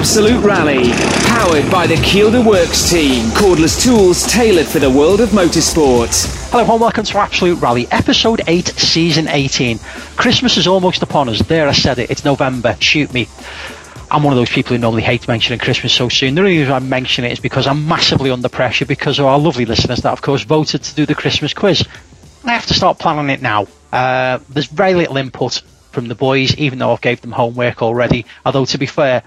Absolute Rally, powered by the Kielder Works team, cordless tools tailored for the world of motorsport. Hello and welcome to Absolute Rally, episode 8, season 18. Christmas is almost upon us. There, I said it. It's November. Shoot me. I'm one of those people who normally hate mentioning Christmas so soon. The reason I mention it is because I'm massively under pressure because of our lovely listeners that, of course, voted to do the Christmas quiz. I have to start planning it now. Uh, there's very little input from the boys, even though I've gave them homework already. Although, to be fair,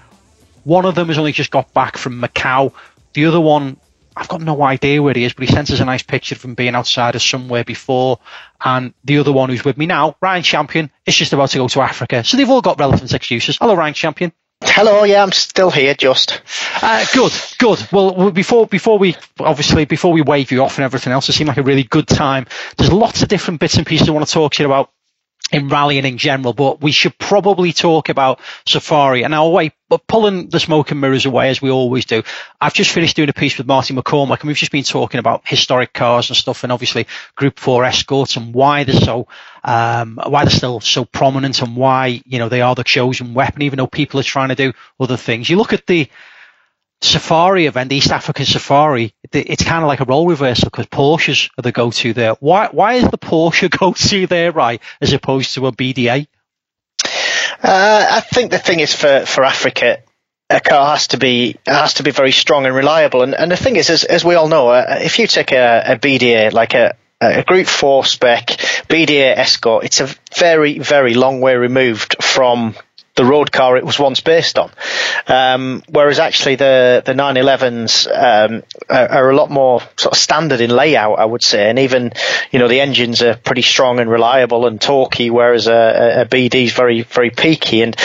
one of them has only just got back from Macau. The other one, I've got no idea where he is, but he sent us a nice picture from being outside of somewhere before. And the other one who's with me now, Ryan Champion, is just about to go to Africa. So they've all got relevant excuses. Hello, Ryan Champion. Hello, yeah, I'm still here, just. Uh, good, good. Well, before before we obviously before we wave you off and everything else, it seemed like a really good time. There's lots of different bits and pieces I want to talk to you about in rallying in general, but we should probably talk about Safari. And I'll wait, but pulling the smoke and mirrors away as we always do. I've just finished doing a piece with Martin McCormack and we've just been talking about historic cars and stuff and obviously Group 4 escorts and why they're so, um, why they're still so prominent and why, you know, they are the chosen weapon, even though people are trying to do other things. You look at the, safari event, East African Safari, it's kind of like a role reversal because Porsches are the go-to there. Why why is the Porsche go-to there, right, as opposed to a BDA? Uh, I think the thing is for for Africa, a car has to be has to be very strong and reliable. And, and the thing is, as, as we all know, uh, if you take a, a BDA like a a Group 4 spec BDA Escort, it's a very, very long way removed from the road car it was once based on. Um, whereas actually the the 911s um, are, are, a lot more sort of standard in layout, I would say, and even you know the engines are pretty strong and reliable and torquey, whereas a, a BD is very very peaky and.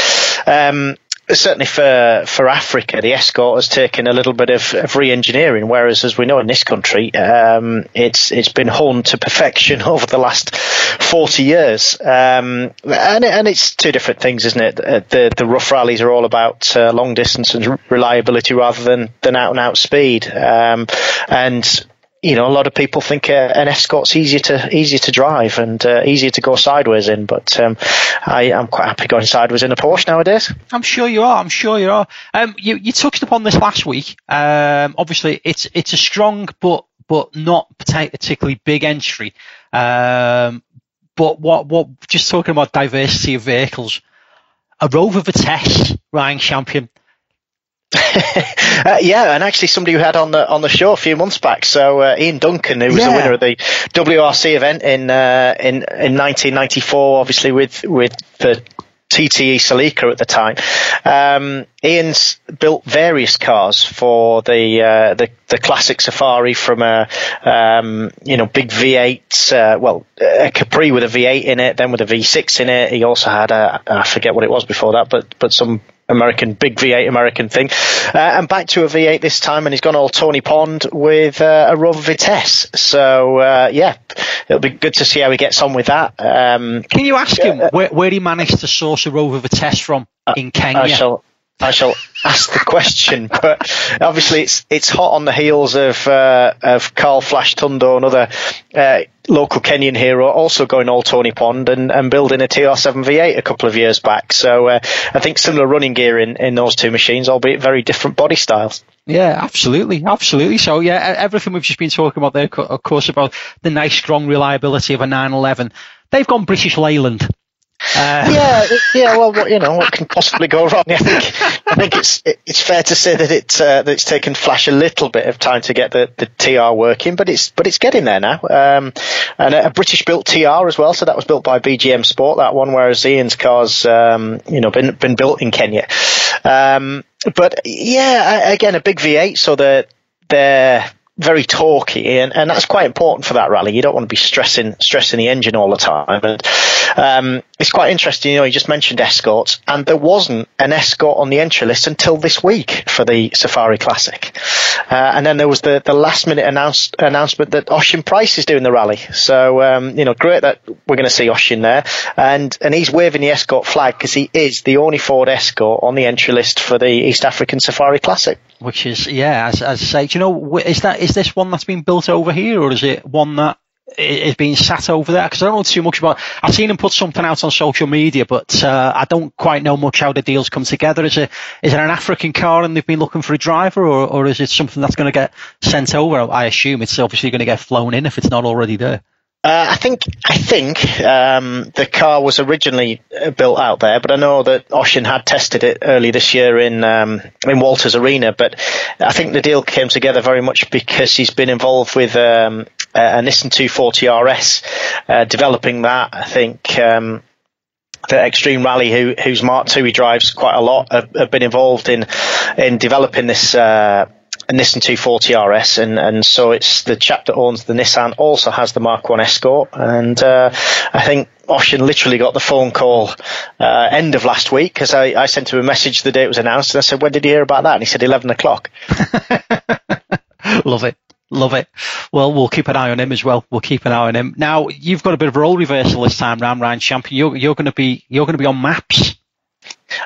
Um, certainly for for Africa, the Escort has taken a little bit of, of re-engineering, whereas as we know in this country, um, it's it's been honed to perfection over the last forty years, um, and and it's two different things, isn't it? Uh, the the rough rallies are all about uh, long distance and reliability rather than than out and out speed, um, and you know, a lot of people think uh, an Escort's easier to easier to drive and uh, easier to go sideways in, but um, I, am quite happy going sideways in a Porsche nowadays. I'm sure you are. I'm sure you are. Um, you, you touched upon this last week. Um, obviously, it's it's a strong but but not particularly big entry. Um, but what what just talking about diversity of vehicles, a Rover Vitesse, Ryan Champion uh, yeah, and actually somebody who had on the on the show a few months back. So uh, Ian Duncan, who was yeah. the winner of the WRC event in uh, in in 1994, obviously with with the TTE Celica at the time. Um, Ian's built various cars for the uh, the, the classic Safari from a um, you know big V8, uh, well a Capri with a V8 in it, then with a V6 in it. He also had a I forget what it was before that, but but some American big V8 American thing, uh, and back to a V8 this time, and he's gone all Tony Pond with uh, a Rover Vitesse. So uh, yeah, it'll be good to see how he gets on with that. Um, Can you ask him where, where he managed to source a Rover Vitesse from uh, in Kenya? I shall, I shall ask the question, but obviously it's it's hot on the heels of uh, of Carl Flash Tundo, another uh, local Kenyan hero, also going all Tony Pond and, and building a TR7 V8 a couple of years back. So uh, I think similar running gear in, in those two machines, albeit very different body styles. Yeah, absolutely, absolutely. So yeah, everything we've just been talking about there, of course, about the nice strong reliability of a 911. They've gone British Leyland uh, yeah, yeah. Well, you know, what can possibly go wrong? I think, I think it's it's fair to say that it's uh, that it's taken Flash a little bit of time to get the, the TR working, but it's but it's getting there now. Um, and a, a British built TR as well, so that was built by BGM Sport, that one, whereas Ian's car's um, you know been been built in Kenya. Um, but yeah, again, a big V8, so the they're very torquey, and, and that's quite important for that rally. You don't want to be stressing stressing the engine all the time. And um, it's quite interesting. You know, you just mentioned escorts, and there wasn't an escort on the entry list until this week for the Safari Classic. Uh, and then there was the, the last minute announce, announcement that Osian Pryce is doing the rally. So um, you know, great that we're going to see Osian there, and and he's waving the escort flag because he is the only Ford Escort on the entry list for the East African Safari Classic. Which is yeah, as, as I say, do you know, is that is this one that's been built over here, or is it one that is being sat over there? Because I don't know too much about. I've seen him put something out on social media, but uh, I don't quite know much how the deals come together. Is it is it an African car and they've been looking for a driver, or or is it something that's going to get sent over? I assume it's obviously going to get flown in if it's not already there. Uh, I think I think um, the car was originally uh, built out there, but I know that Osian had tested it early this year in um, in Walters Arena. But I think the deal came together very much because he's been involved with um, a Nissan 240 RS, uh, developing that. I think. Um, the Extreme Rally, who, whose Mark II he drives quite a lot, have, have been involved in in developing this uh, a Nissan 240 RS, and, and so it's the chap that owns the Nissan also has the Mark One Escort, and uh, I think Osian literally got the phone call uh, end of last week because I, I sent him a message the day it was announced, and I said, "When did you hear about that?" And he said, "11 o'clock." Love it. Love it. Well, we'll keep an eye on him as well. We'll keep an eye on him. Now, you've got a bit of a role reversal this time round, Ryan Champion. You're, you're going to be you're going to be on maps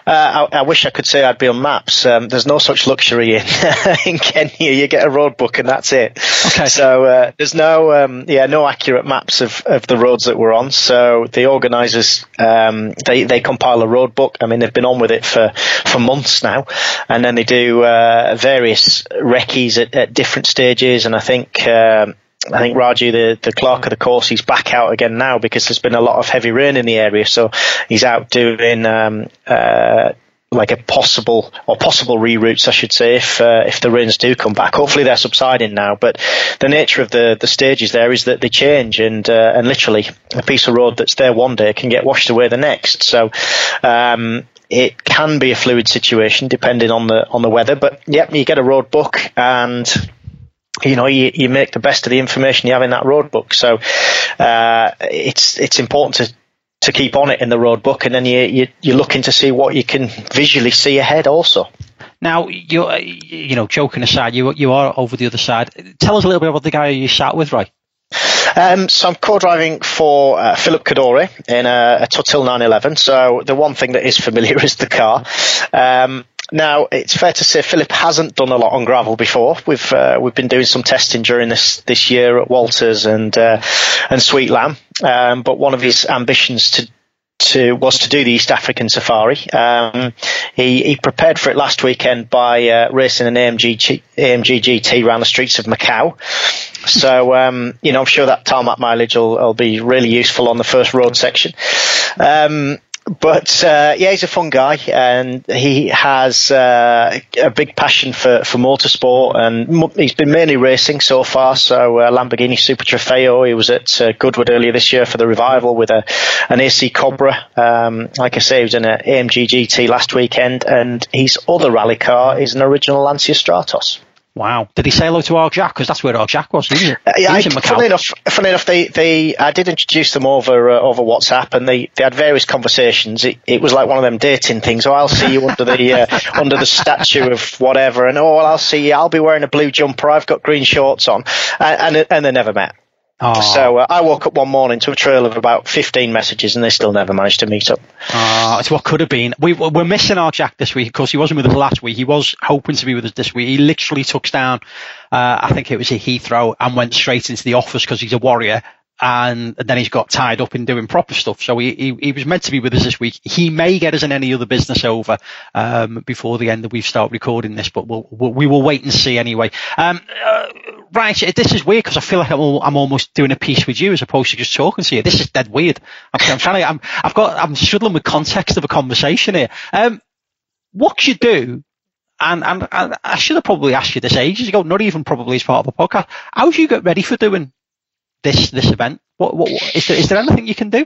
uh, I, I, wish I could say I'd be on maps. Um, there's no such luxury in in Kenya. You get a road book and that's it. Okay. So uh, there's no um, yeah no accurate maps of, of the roads that we're on. So the organisers um, they they compile a road book. I mean they've been on with it for for months now, and then they do uh, various recce's at, at, different stages. And I think um, I think Raju, the, the clerk of the course, he's back out again now because there's been a lot of heavy rain in the area. So he's out doing um, uh, like a possible or possible reroutes, I should say, if uh, if the rains do come back. Hopefully they're subsiding now. But the nature of the the stages there is that they change, and uh, and literally a piece of road that's there one day can get washed away the next. So. Um, it can be a fluid situation depending on the on the weather, but yep, you get a road book and you know, you, you make the best of the information you have in that road book. So uh, it's it's important to to keep on it in the road book, and then you, you you're looking to see what you can visually see ahead also. Now, you you know, joking aside, you you are over the other side. Tell us a little bit about the guy you sat with, right? Um, so I'm co-driving for uh, Philip Kadoorie in a, a Tuthill 911. So the one thing that is familiar is the car. Um, now, it's fair to say Philip hasn't done a lot on gravel before. We've uh, we've been doing some testing during this this year at Walters and uh, and Sweet Lamb, um, but one of his ambitions to to was to do the East African Safari. Um, he, he prepared for it last weekend by uh, racing an AMG AMG GT around the streets of Macau. So um, you know, I'm sure that tarmac mileage will, will, be really useful on the first road section. Um, but uh, yeah, he's a fun guy, and he has uh, a big passion for, for motorsport, and he's been mainly racing so far. So uh, Lamborghini Super Trofeo. He was at uh, Goodwood earlier this year for the revival with a an AC Cobra. Um, like I say, he was in an AMG GT last weekend, and his other rally car is an original Lancia Stratos. Wow. Did he say hello to Arg Jack? Because that's where Arg Jack was. He was, uh, yeah, he was funny enough, funny enough, they, they, I did introduce them over uh, over WhatsApp, and they, they had various conversations. It, it was like one of them dating things. Oh, I'll see you under the uh, under the statue of whatever, and oh, well, I'll see you. I'll be wearing a blue jumper. I've got green shorts on, and and, and they never met. Oh. So uh, I woke up one morning to a trail of about 15 messages, and they still never managed to meet up. Oh, it's what could have been. We, we're missing our Jack this week. Of course, he wasn't with us last week. He was hoping to be with us this week. He literally took down, uh, I think it was a Heathrow, and went straight into the office because he's a warrior and then he's got tied up in doing proper stuff. So he, he, he, was meant to be with us this week. He may get us in any other business over um, before the end that we start recording this, but we'll, we'll we will wait and see anyway. Um, uh, right, this is weird because I feel like I'm, I'm, almost doing a piece with you as opposed to just talking to you. This is dead weird. I'm, I'm trying to. I'm, I've got. I'm struggling with context of a conversation here. Um, what you do and, and, and, I should have probably asked you this ages ago, not even probably as part of a podcast. How do you get ready for doing this this event? What, what, what is there is there anything you can do?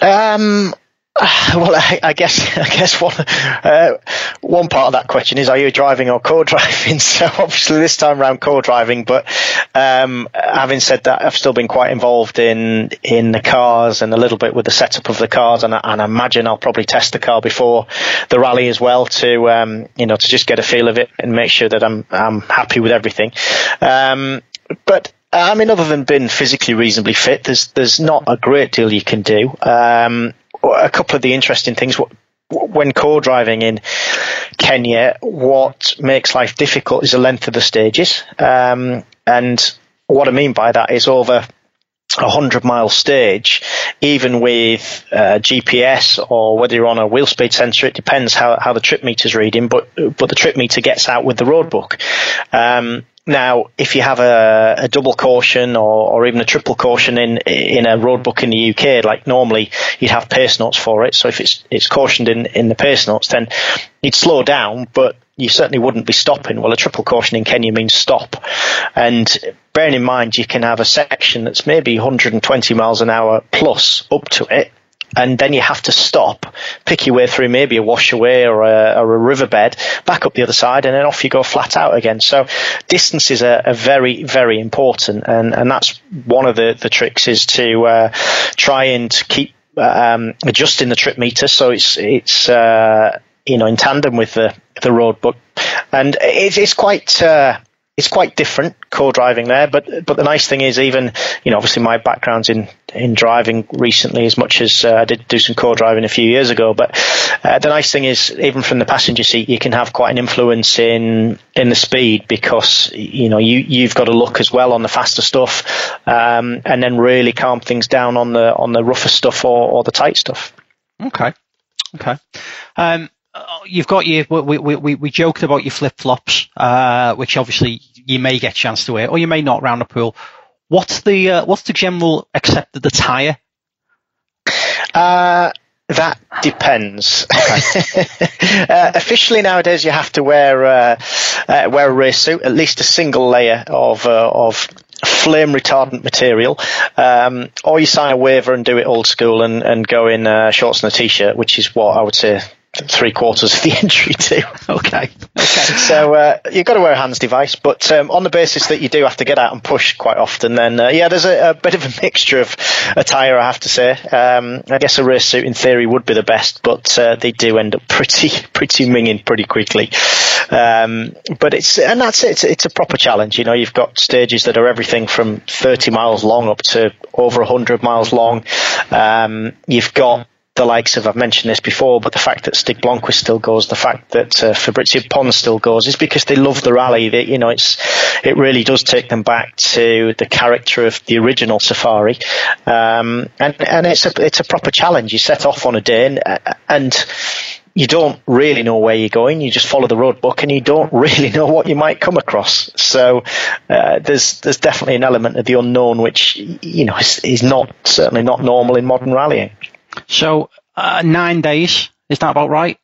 Um, well, I, I, guess I guess one uh, one part of that question is: Are you driving or co-driving? So obviously this time around co-driving, but um, having said that, I've still been quite involved in in the cars and a little bit with the setup of the cars, and, and I imagine I'll probably test the car before the rally as well to um, you know to just get a feel of it and make sure that I'm I'm happy with everything. Um, but I mean, other than being physically reasonably fit, there's there's not a great deal you can do. Um, a couple of the interesting things when co-driving in Kenya, what makes life difficult is the length of the stages. Um, and what I mean by that is over a hundred mile stage, even with uh, GPS or whether you're on a wheel speed sensor, it depends how, how the trip meter's reading, but but the trip meter gets out with the road book. Um, now, if you have a, a double caution or, or, even a triple caution in in a road book in the UK, like normally you'd have pace notes for it. So if it's it's cautioned in, in the pace notes, then you'd slow down, but you certainly wouldn't be stopping. Well, a triple caution in Kenya means stop. And bearing in mind, you can have a section that's maybe 120 miles an hour plus up to it. And then you have to stop, pick your way through maybe a washaway or a, or a riverbed, back up the other side, and then off you go flat out again. So distances are, are very, very important. And, and that's one of the, the tricks is to uh, try and keep um, adjusting the trip meter so it's it's uh, you know in tandem with the the road book, and it's, it's quite. Uh, it's quite different co-driving there, but but the nice thing is even you know obviously my background's in in driving recently as much as uh, I did do some co-driving a few years ago. But uh, the nice thing is even from the passenger seat you can have quite an influence in in the speed because you know you you've got to look as well on the faster stuff um, and then really calm things down on the on the rougher stuff or, or the tight stuff. Okay, okay. Um, you've got your we, we, we, joked about your flip flops, uh, which obviously you may get a chance to wear, or you may not round the pool. What's the uh, what's the general accepted attire? Uh, that depends. Okay. uh, officially nowadays, you have to wear uh, uh, wear a race suit, at least a single layer of uh, of flame retardant material, um, or you sign a waiver and do it old school and, and go in uh, shorts and a t-shirt, which is what I would say three quarters of the entry too. Okay. Okay. So uh, you've got to wear a HANS device, but um, on the basis that you do have to get out and push quite often, then uh, yeah, there's a, a, bit of a mixture of attire, I have to say. Um, I guess a race suit in theory would be the best, but uh, they do end up pretty pretty minging pretty quickly. Um, but it's and that's it. It's, it's, a proper challenge. You know, you've got stages that are everything from 30 miles long up to over 100 miles long. Um, you've got the likes of I've mentioned this before, but the fact that Stig Blomqvist still goes, the fact that uh, Fabrizio Pons still goes, is because they love the rally. That you know, it's it really does take them back to the character of the original Safari, um, and and it's a it's a proper challenge. You set off on a day and, and you don't really know where you're going. You just follow the road book, and you don't really know what you might come across. So uh, there's there's definitely an element of the unknown, which you know is, is not certainly not normal in modern rallying. So uh, nine days, is that about right?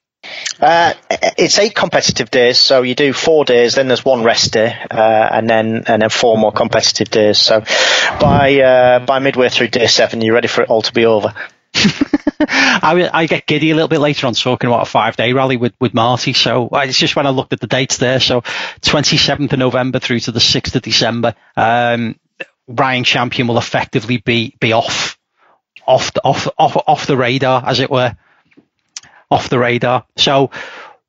Uh, it's eight competitive days, so you do four days, then there's one rest day, uh, and then and then four more competitive days. So by uh, by midway through day seven, you're ready for it all to be over. I, I, get giddy a little bit later on talking about a five day rally with, with Marty. So it's just when I looked at the dates there. So 27th of November through to the 6th of December, um, Ryan Champion will effectively be, be off off the, off off off the radar, as it were, off the radar. So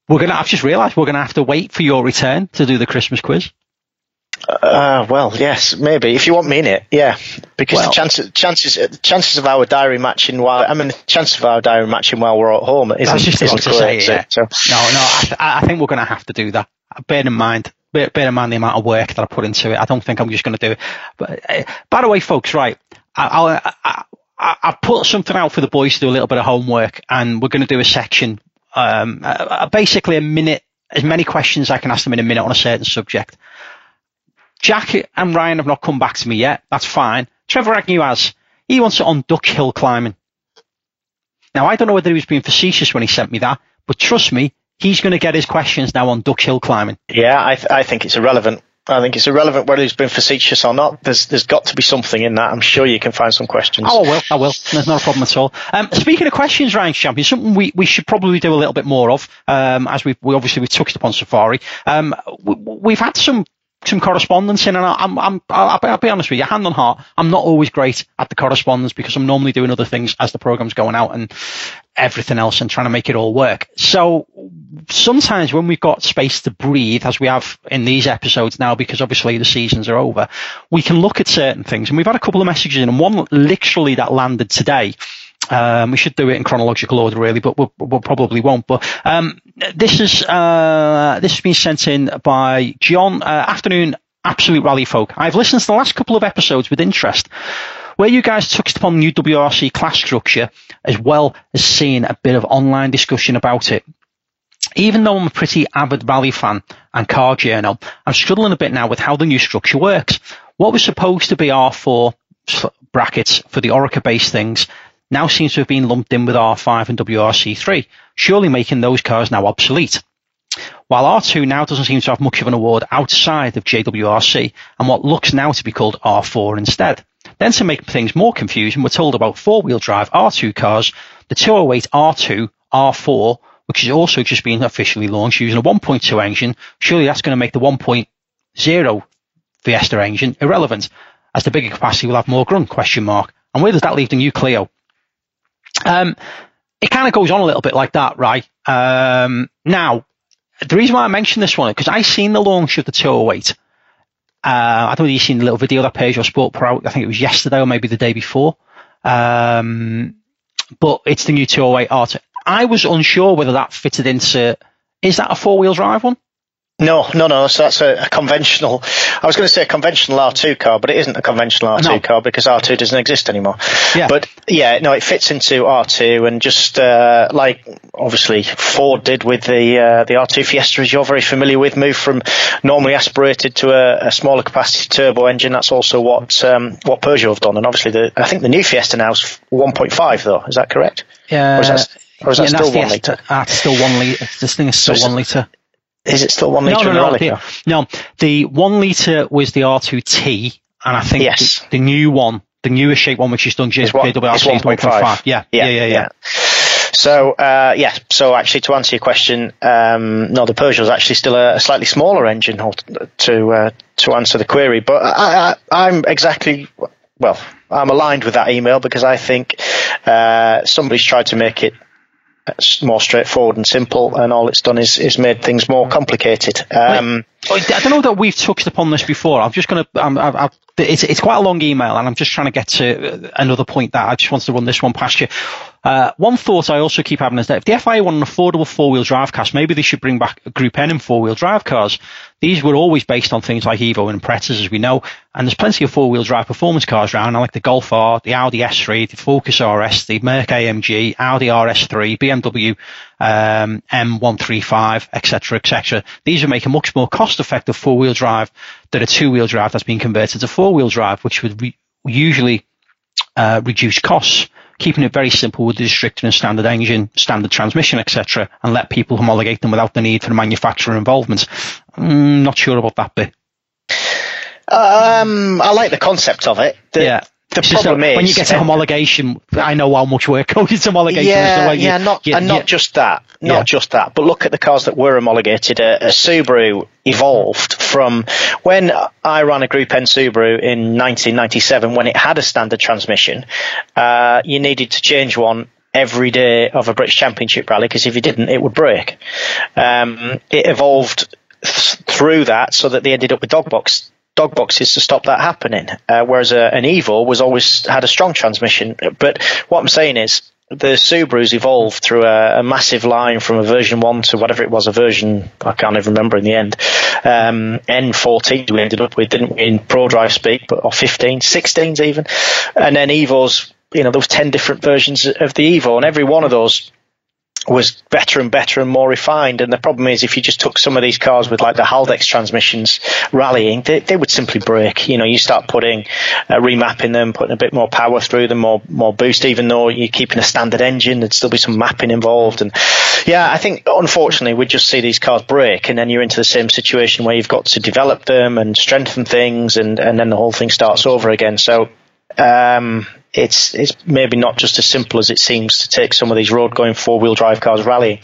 we're gonna. I've just realised we're gonna have to wait for your return to do the Christmas quiz. Uh, well, yes, maybe if you want me in it, yeah, because well, the chances chances chances of our diary matching while I mean the chances of our diary matching while we're at home isn't, just isn't to say, yeah. so. No, no, I, th- I think we're going to have to do that. Bear in mind, bear, bear, in mind the amount of work that I put into it. I don't think I'm just going to do it. But uh, by the way, folks, right? I, I, I, I, put something out for the boys to do a little bit of homework, and we're going to do a section, um, uh, basically a minute, as many questions I can ask them in a minute on a certain subject. Jack and Ryan have not come back to me yet. That's fine. Trevor Agnew has. He wants it on duck hill climbing. Now, I don't know whether he was being facetious when he sent me that, but trust me, he's going to get his questions now on duck hill climbing. Yeah, I, th- I think it's irrelevant I think it's irrelevant whether he's been facetious or not. There's there's got to be something in that. I'm sure you can find some questions. Oh, I will. I will. There's not a problem at all. Um, speaking of questions, Ryan Champion, something we, we should probably do a little bit more of, um, as we we obviously we touched upon Safari. Um, we, have had some some correspondence in, and I'm, I'm, I'll, I'll, be honest with you, hand on heart, I'm not always great at the correspondence because I'm normally doing other things as the program's going out and everything else and trying to make it all work. So sometimes when we've got space to breathe, as we have in these episodes now, because obviously the seasons are over, we can look at certain things. And we've had a couple of messages in, and one literally that landed today. Um, we should do it in chronological order, really, but we we'll, we'll probably won't. But um, this is uh, this has been sent in by John. Uh, afternoon, absolute rally folk. I've listened to the last couple of episodes with interest. where you guys touched upon the new WRC class structure, as well as seeing a bit of online discussion about it. Even though I'm a pretty avid rally fan and car journal, I'm struggling a bit now with how the new structure works. What was supposed to be R4 brackets for the Oreca based things now seems to have been lumped in with R5 and WRC3, surely making those cars now obsolete. While R2 now doesn't seem to have much of an award outside of JWRC and what looks now to be called R4 instead. Then to make things more confusing, we're told about four-wheel drive R2 cars, the 208 R2, R4, which has also just been officially launched using a 1.2 engine. Surely that's going to make the 1.0 Fiesta engine irrelevant, as the bigger capacity will have more grunt, question mark. And where does that leave the new Clio? Um, it kind of goes on a little bit like that, right? Um, now, the reason why I mention this one, because I seen the launch of the 208. Uh, I don't know if you've seen the little video that Peugeot Sport put out. I think it was yesterday or maybe the day before. Um, but it's the new 208 R2. I was unsure whether that fitted into, is that a four wheel drive one? No, no, no. So that's a, a, conventional. I was going to say a conventional R2 car, but it isn't a conventional R2 no. car because R2 doesn't exist anymore. Yeah. But yeah, no, it fits into R2 and just uh, like obviously Ford did with the uh, the R2 Fiesta, as you're very familiar with, move from normally aspirated to a, a smaller capacity turbo engine. That's also what um, what Peugeot have done, and obviously the I think the new Fiesta now is 1.5 though. Is that correct? Yeah. Or is that, or is that yeah, still one litre? Ah, still one litre. This thing is still so one litre. Is it still one litre no, no, no, the, no, the one litre was the R2T, and I think yes. the, the new one, the newer shape one, which is done just JWRC, is 1.5. Yeah, yeah, yeah, yeah. yeah. So uh, yeah, so actually to answer your question, um, no, the Peugeot is actually still a, a slightly smaller engine to uh, to answer the query. But I, I, I'm exactly well, I'm aligned with that email because I think uh, somebody's tried to make it more straightforward and simple, and all it's done is, is made things more complicated. Um, I don't know that we've touched upon this before. I'm just going to. It's it's quite a long email, and I'm just trying to get to another point that I just wanted to run this one past you. Uh, one thought I also keep having is that if the FIA want an affordable four-wheel drive car, maybe they should bring back Group N and four-wheel drive cars. These were always based on things like Evo and Imprezas, as we know, and there's plenty of four-wheel drive performance cars around. I like the Golf R, the Audi S3, the Focus RS, the Merc AMG, Audi RS3, BMW um, M135, etc., etc. These would make a much more cost-effective four-wheel drive than a two-wheel drive that's been converted to four-wheel drive, which would re- usually uh, reduce costs keeping it very simple with the restricted and standard engine, standard transmission, etc., and let people homologate them without the need for the manufacturer involvement. Mm, not sure about that bit. Um, I like the concept of it. The, yeah. The it's problem is when you get to homologation, I know how much work goes into homologation. Yeah, yeah, you, not you, and not just that, not yeah. just that, but look at the cars that were homologated. A, a, Subaru evolved from when I ran a Group N Subaru in 1997 when it had a standard transmission. Uh, you needed to change one every day of a British Championship rally because if you didn't, it would break. Um, it evolved th- through that so that they ended up with dog box dog boxes to stop that happening. Uh, whereas a, an Evo was always had a strong transmission. But what I'm saying is the Subarus evolved through a, a, massive line from a version one to whatever it was, a version I can't even remember in the end. Um, N14 we ended up with, didn't we, in Prodrive speak, but or 15, 16s even, and then Evos. You know, there was ten different versions of the Evo, and every one of those was better and better and more refined. And the problem is, if you just took some of these cars with like the Haldex transmissions rallying, they, they would simply break. You know, you start putting, uh, remapping them, putting a bit more power through them, more more boost. Even though you're keeping a standard engine, there'd still be some mapping involved. And yeah, I think unfortunately we just see these cars break, and then you're into the same situation where you've got to develop them and strengthen things, and and then the whole thing starts over again. So. Um, it's it's maybe not just as simple as it seems to take some of these road going four wheel drive cars rallying.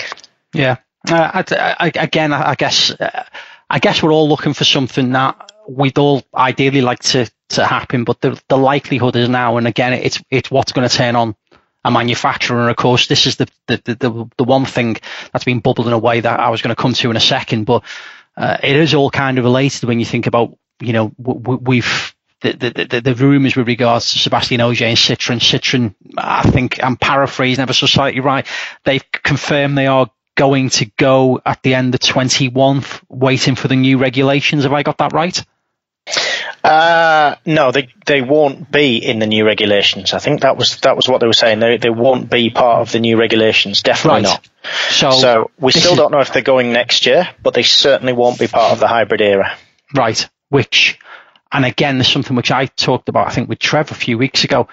Yeah, uh, I, I, again, I guess uh, I guess we're all looking for something that we'd all ideally like to to happen, but the the likelihood is now, and again, it's it's what's going to turn on a manufacturer. And of course, this is the the, the, the one thing that's been bubbling away that I was going to come to in a second, but uh, it is all kind of related when you think about, you know, we've the, the, the, the rumours with regards to Sebastian Ogier and Citroen. Citroen, I think I'm paraphrasing ever so slightly right. They've confirmed they are going to go at the end of 21, waiting for the new regulations. Have I got that right? Uh, no, they they won't be in the new regulations. I think that was that was what they were saying. They they won't be part of the new regulations. Definitely right. not. So, so we still don't know if they're going next year, but they certainly won't be part of the hybrid era. Right. Which, and again, there's something which I talked about. I think with Trev a few weeks ago.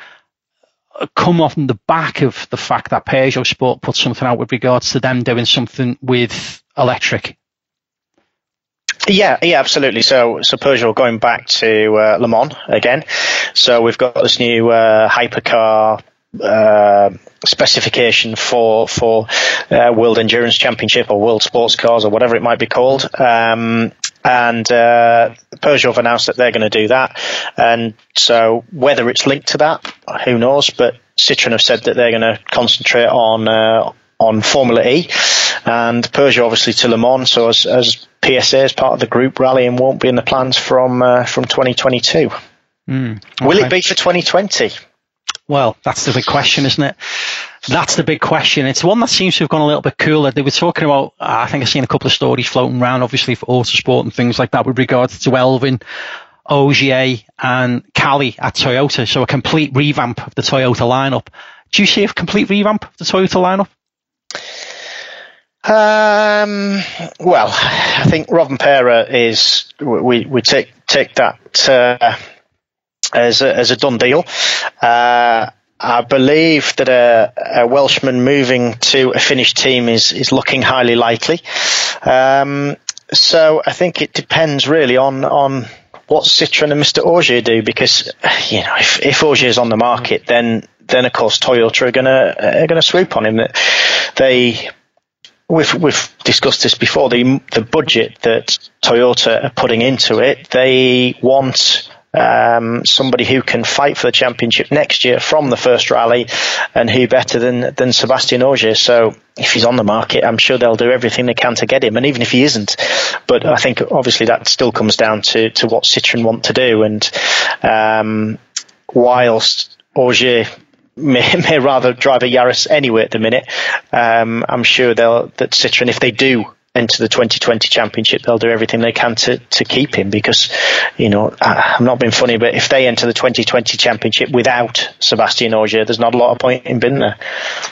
Come off the back of the fact that Peugeot Sport put something out with regards to them doing something with electric yeah, yeah, absolutely. So, so Peugeot going back to uh, Le Mans again. So we've got this new uh, hypercar uh, specification for for uh, World Endurance Championship or World Sports Cars or whatever it might be called. Um, and uh, Peugeot have announced that they're going to do that. And so whether it's linked to that, who knows? But Citroen have said that they're going to concentrate on uh, on Formula E and Peugeot obviously to Le Mans. So as, as PSA as part of the group rallying won't be in the plans from uh, from 2022. Mm, okay. Will it be for 2020? Well, that's the big question, isn't it? That's the big question. It's one that seems to have gone a little bit cooler. They were talking about, I think I've seen a couple of stories floating around, obviously for autosport and things like that with regards to Elfyn, Ogier and Kalle at Toyota. So a complete revamp of the Toyota lineup. Do you see a complete revamp of the Toyota lineup? Um, well, I think Rovanperä is we we take take that uh, as a, as a done deal. Uh, I believe that a, a, Welshman moving to a Finnish team is is looking highly likely. Um, so I think it depends really on on what Citroen and Mr. Ogier do because you know if if Ogier is on the market then then of course Toyota are gonna are gonna swoop on him. They we've we've discussed this before. The the budget that Toyota are putting into it, they want um, somebody who can fight for the championship next year from the first rally, and who better than than Sebastian Ogier? So if he's on the market, I'm sure they'll do everything they can to get him. And even if he isn't, but I think obviously that still comes down to to what Citroen want to do. And um, whilst Ogier may, may rather drive a Yaris anyway at the minute. Um, I'm sure they'll that Citroen, if they do enter the 2020 championship, they'll do everything they can to, to keep him because, you know, I'm not being funny, but if they enter the 2020 championship without Sebastian Ogier, there's not a lot of point in being there.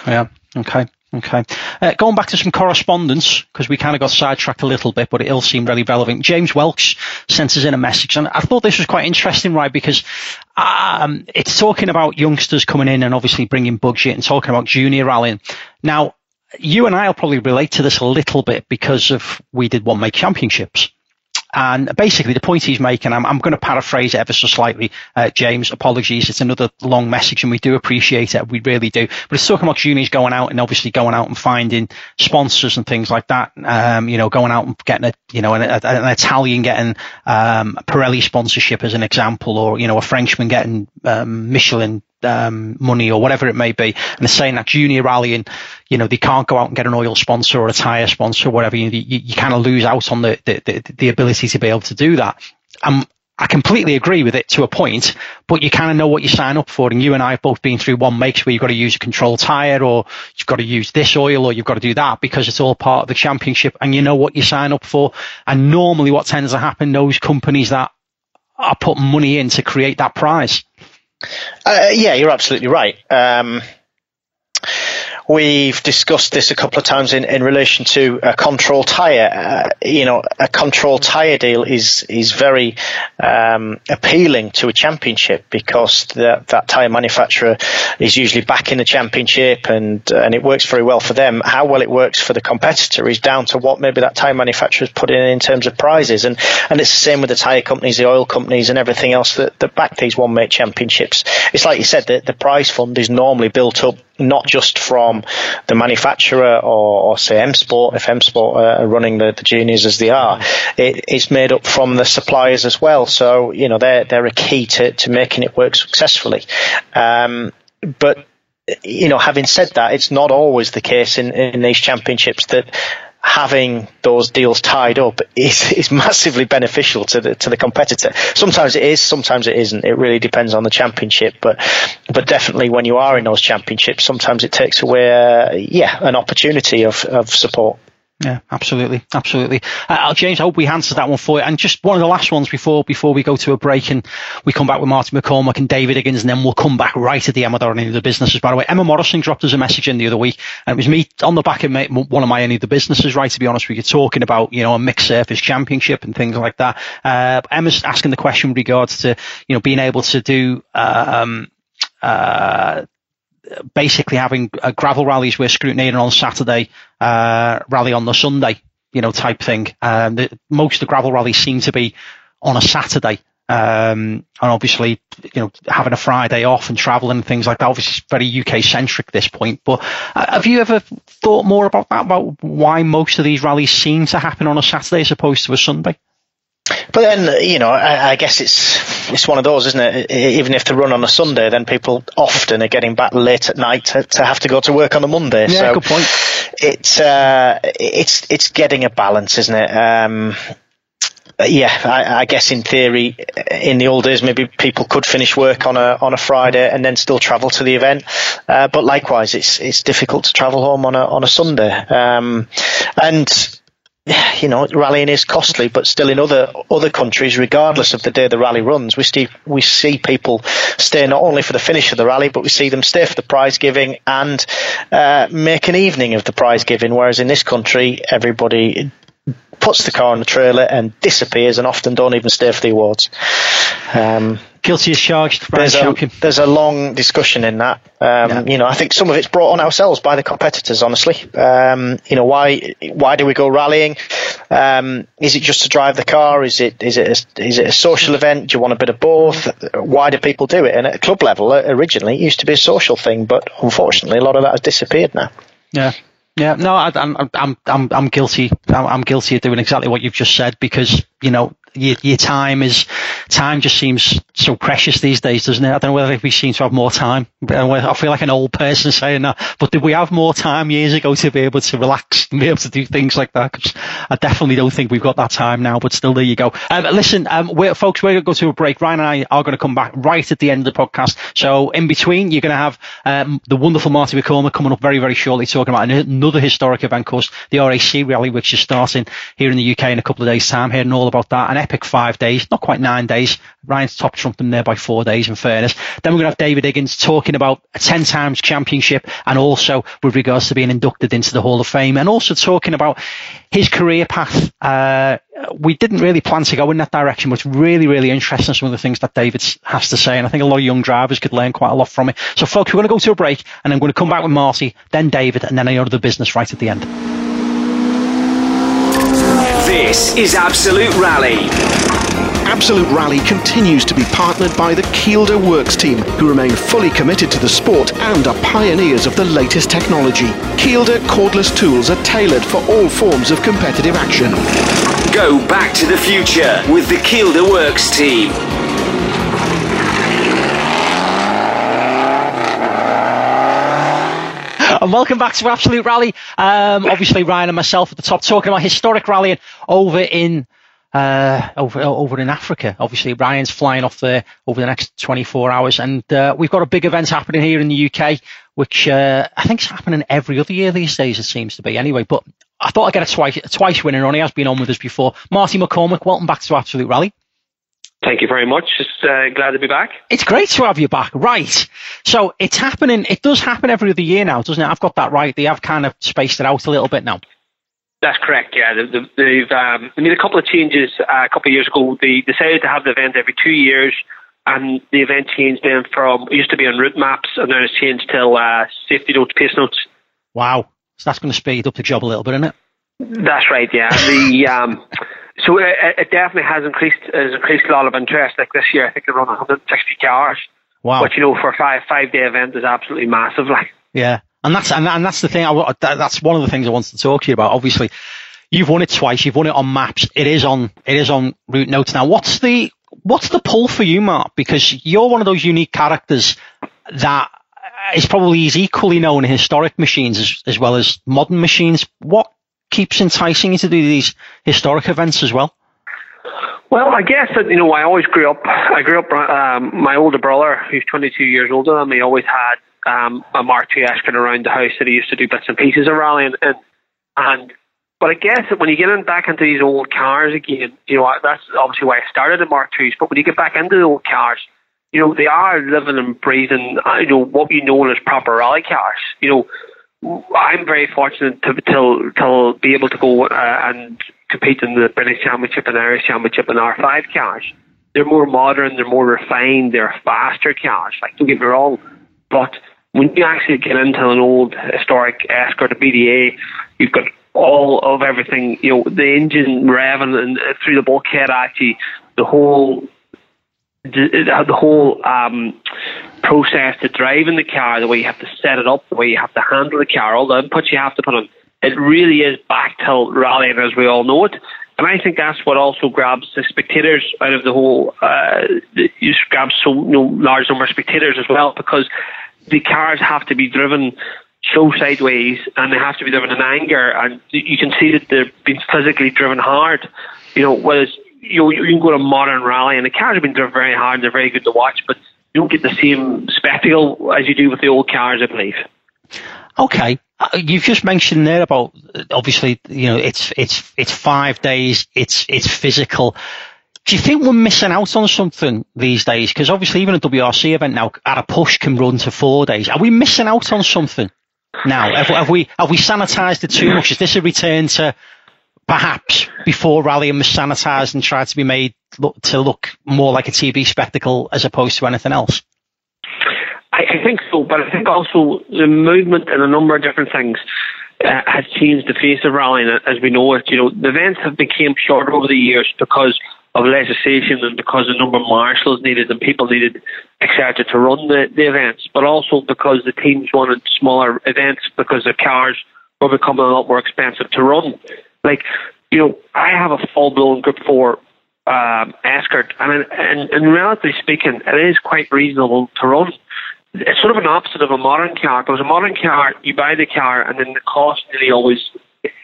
Yeah. Okay. Okay. Uh, going back to some correspondence, because we kind of got sidetracked a little bit, but it all seemed really relevant. James Welch sent us in a message, and I thought this was quite interesting, right? Because um, it's talking about youngsters coming in and obviously bringing budget and talking about junior rallying. Now, you and I will probably relate to this a little bit because of we did one make championships. And basically, the point he's making, I'm, I'm going to paraphrase it ever so slightly, uh, James. Apologies, it's another long message, and we do appreciate it. We really do. But it's talking about juniors going out and obviously going out and finding sponsors and things like that. Um, you know, going out and getting a, you know, an, an Italian getting um, Pirelli sponsorship as an example, or you know, a Frenchman getting um, Michelin um, money or whatever it may be, and they're saying that junior rallying, you know, they can't go out and get an oil sponsor or a tire sponsor or whatever. You, you, you kind of lose out on the, the, the, the ability to be able to do that. Um, I completely agree with it to a point, but you kind of know what you sign up for. And you and I have both been through one makes where you've got to use a control tire or you've got to use this oil or you've got to do that because it's all part of the championship and you know what you sign up for. And normally what tends to happen, those companies that are putting money in to create that prize uh, yeah, you're absolutely right. Um, We've discussed this a couple of times in, in relation to a control tire. Uh, you know, a control tire deal is is very um, appealing to a championship because that that tire manufacturer is usually back in the championship and and it works very well for them. How well it works for the competitor is down to what maybe that tire manufacturer has put in in terms of prizes. And and it's the same with the tire companies, the oil companies, and everything else that, that back these one make championships. It's like you said, the prize fund is normally built up not just from the manufacturer or, or say M Sport, if M Sport are running the, the juniors as they are, it, it's made up from the suppliers as well. So, you know, they're, they're a key to, to making it work successfully. Um, but, you know, having said that, it's not always the case in, in these championships that having those deals tied up is, is massively beneficial to the to the competitor. Sometimes it is, sometimes it isn't. It really depends on the championship, but but definitely when you are in those championships, sometimes it takes away, uh, yeah, an opportunity of of support. Yeah, absolutely, absolutely. Uh, uh, James, I hope we answered that one for you. And just one of the last ones before before we go to a break and we come back with Martin McCormack and David Higgins, and then we'll come back right at the end Emma Any of the businesses. By the way, Emma Morrison dropped us a message in the other week, and it was me on the back of my, one of my any of the businesses. Right, to be honest, we were talking about you know a mixed surface championship and things like that. Uh, Emma's asking the question with regards to you know being able to do. Um, uh, basically having uh, gravel rallies with scrutineering on Saturday, uh, rally on the Sunday, you know, type thing. Um, the, most of the gravel rallies seem to be on a Saturday. Um, and obviously, you know, having a Friday off and traveling and things like that, obviously it's very UK centric this point. But uh, have you ever thought more about that, about why most of these rallies seem to happen on a Saturday as opposed to a Sunday? But then, you know, I, I, guess it's it's one of those, isn't it? Even if they run on a Sunday, then people often are getting back late at night to, to have to go to work on a Monday. Yeah, so good point. It's uh, it's it's getting a balance, isn't it? Um, yeah, I, I, guess in theory, in the old days, maybe people could finish work on a on a Friday and then still travel to the event. Uh, but likewise, it's it's difficult to travel home on a on a Sunday. Um, and you know, rallying is costly, but still in other other countries, regardless of the day the rally runs, we see we see people stay not only for the finish of the rally, but we see them stay for the prize giving and uh, make an evening of the prize giving. Whereas in this country, everybody puts the car on the trailer and disappears, and often don't even stay for the awards. Um, Guilty as charged, there's. A, there's a long discussion in that. Um, yeah. You know, I think some of it's brought on ourselves by the competitors. Honestly, um, you know, why why do we go rallying? Um, is it just to drive the car? Is it is it a, is it a social event? Do you want a bit of both? Why do people do it? And at club level, uh, originally, it used to be a social thing, but unfortunately, a lot of that has disappeared now. Yeah, yeah, no, I, am I'm, I'm, I'm guilty. I'm, I'm, guilty of doing exactly what you've just said because you know your, your time is time just seems so precious these days, doesn't it? I don't know whether we seem to have more time. I feel like an old person saying that, but did we have more time years ago to be able to relax and be able to do things like that? Because I definitely don't think we've got that time now. But still, there you go. Um, listen, um, we're, folks, we're going to go to a break. Ryan and I are going to come back right at the end of the podcast. So in between, you're going to have um, the wonderful Marty McCormack coming up very, very shortly, talking about another historic event, of course, the RAC rally, which is starting here in the UK in a couple of days' time. Hearing all about that, an epic five days, not quite nine days. Ryan's top trumped them there by four days, in fairness. Then we're going to have David Higgins talking about a 10 times championship and also with regards to being inducted into the Hall of Fame and also talking about his career path. Uh, we didn't really plan to go in that direction, but it's really, really interesting some of the things that David has to say. And I think a lot of young drivers could learn quite a lot from it. So, folks, we're going to go to a break and I'm going to come back with Marty, then David, and then any other business right at the end. This is Absolute Rally. Absolute Rally continues to be partnered by the Kielder Works team, who remain fully committed to the sport and are pioneers of the latest technology. Kielder cordless tools are tailored for all forms of competitive action. Go back to the future with the Kielder Works team. And welcome back to Absolute Rally. Um, obviously, Ryan and myself at the top talking about historic rallying over in uh, over over in Africa. Obviously, Ryan's flying off there over the next 24 hours, and uh, we've got a big event happening here in the UK, which uh, I think is happening every other year these days. It seems to be anyway. But I thought I'd get a twice a twice winner on. He has been on with us before. Marty McCormack, welcome back to Absolute Rally. Thank you very much. Just uh, glad to be back. It's great to have you back. Right. So it's happening. It does happen every other year now, doesn't it? I've got that right. They have kind of spaced it out a little bit now. That's correct. Yeah, they've um, made a couple of changes uh, a couple of years ago. They decided to have the event every two years, and the event changed then from it used to be on route maps, and now it's changed to uh, safety notes, pace notes. Wow, so that's going to speed up the job a little bit, isn't it? That's right. Yeah. the um, so it, it, definitely has increased has increased a lot of interest. Like this year, I think they run 160 cars. Wow. But you know, for a five five day event is absolutely massive. Like. Yeah. And that's and, and that's the thing. I, that's one of the things I wanted to talk to you about. Obviously, you've won it twice. You've won it on maps. It is on it is on route notes now. What's the what's the pull for you, Mark? Because you're one of those unique characters that is probably is equally known in historic machines as, as well as modern machines. What keeps enticing you to do these historic events as well? Well, I guess that you know I always grew up. I grew up. Um, my older brother, who's 22 years older than me, always had um, a Mark II Escort around the house that he used to do bits and pieces of rallying and and But I guess that when you get in back into these old cars again, you know that's obviously why I started the Mark IIs. But when you get back into the old cars, you know they are living and breathing, uh, you know what you know as proper rally cars. You know, I'm very fortunate to to, to be able to go uh, and compete in the British Championship and Irish Championship in R5 cars. They're more modern, they're more refined, they're faster cars. Like don't get me wrong, but when you actually get into an old historic Escort, a BDA, you've got all of everything, you know, the engine revving and uh, through the bulkhead actually, the whole the, the whole um, process to driving the car, the way you have to set it up, the way you have to handle the car, all the inputs you have to put on, it really is back till rallying as we all know it. And I think that's what also grabs the spectators out of the whole. Uh, you grab so you know, large number of spectators as well because the cars have to be driven so sideways and they have to be driven in anger and you can see that they're being physically driven hard. You know, whereas you you can go to a modern rally and the cars have been driven very hard and they're very good to watch, but you don't get the same spectacle as you do with the old cars, I believe. Okay, uh, you've just mentioned there about obviously you know it's it's it's five days, it's it's physical. Do you think we're missing out on something these days? Because obviously even a WRC event now at a push can run to four days. Are we missing out on something? now? Have, have we have we sanitised it too much? Is this a return to perhaps before rallying was sanitised and tried to be made look, to look more like a TV spectacle as opposed to anything else? I, I think so, but I think also the movement and a number of different things uh, has changed the face of rallying as we know it. You know, the events have become shorter over the years because of legislation and because the number of marshals needed and people needed, etc., to run the, the events, but also because the teams wanted smaller events because the cars were becoming a lot more expensive to run. Like, you know, I have a full blown Group 4 um, Escort, and, and, and relatively speaking, it is quite reasonable to run. It's sort of an opposite of a modern car because a modern car, you buy the car and then the cost nearly always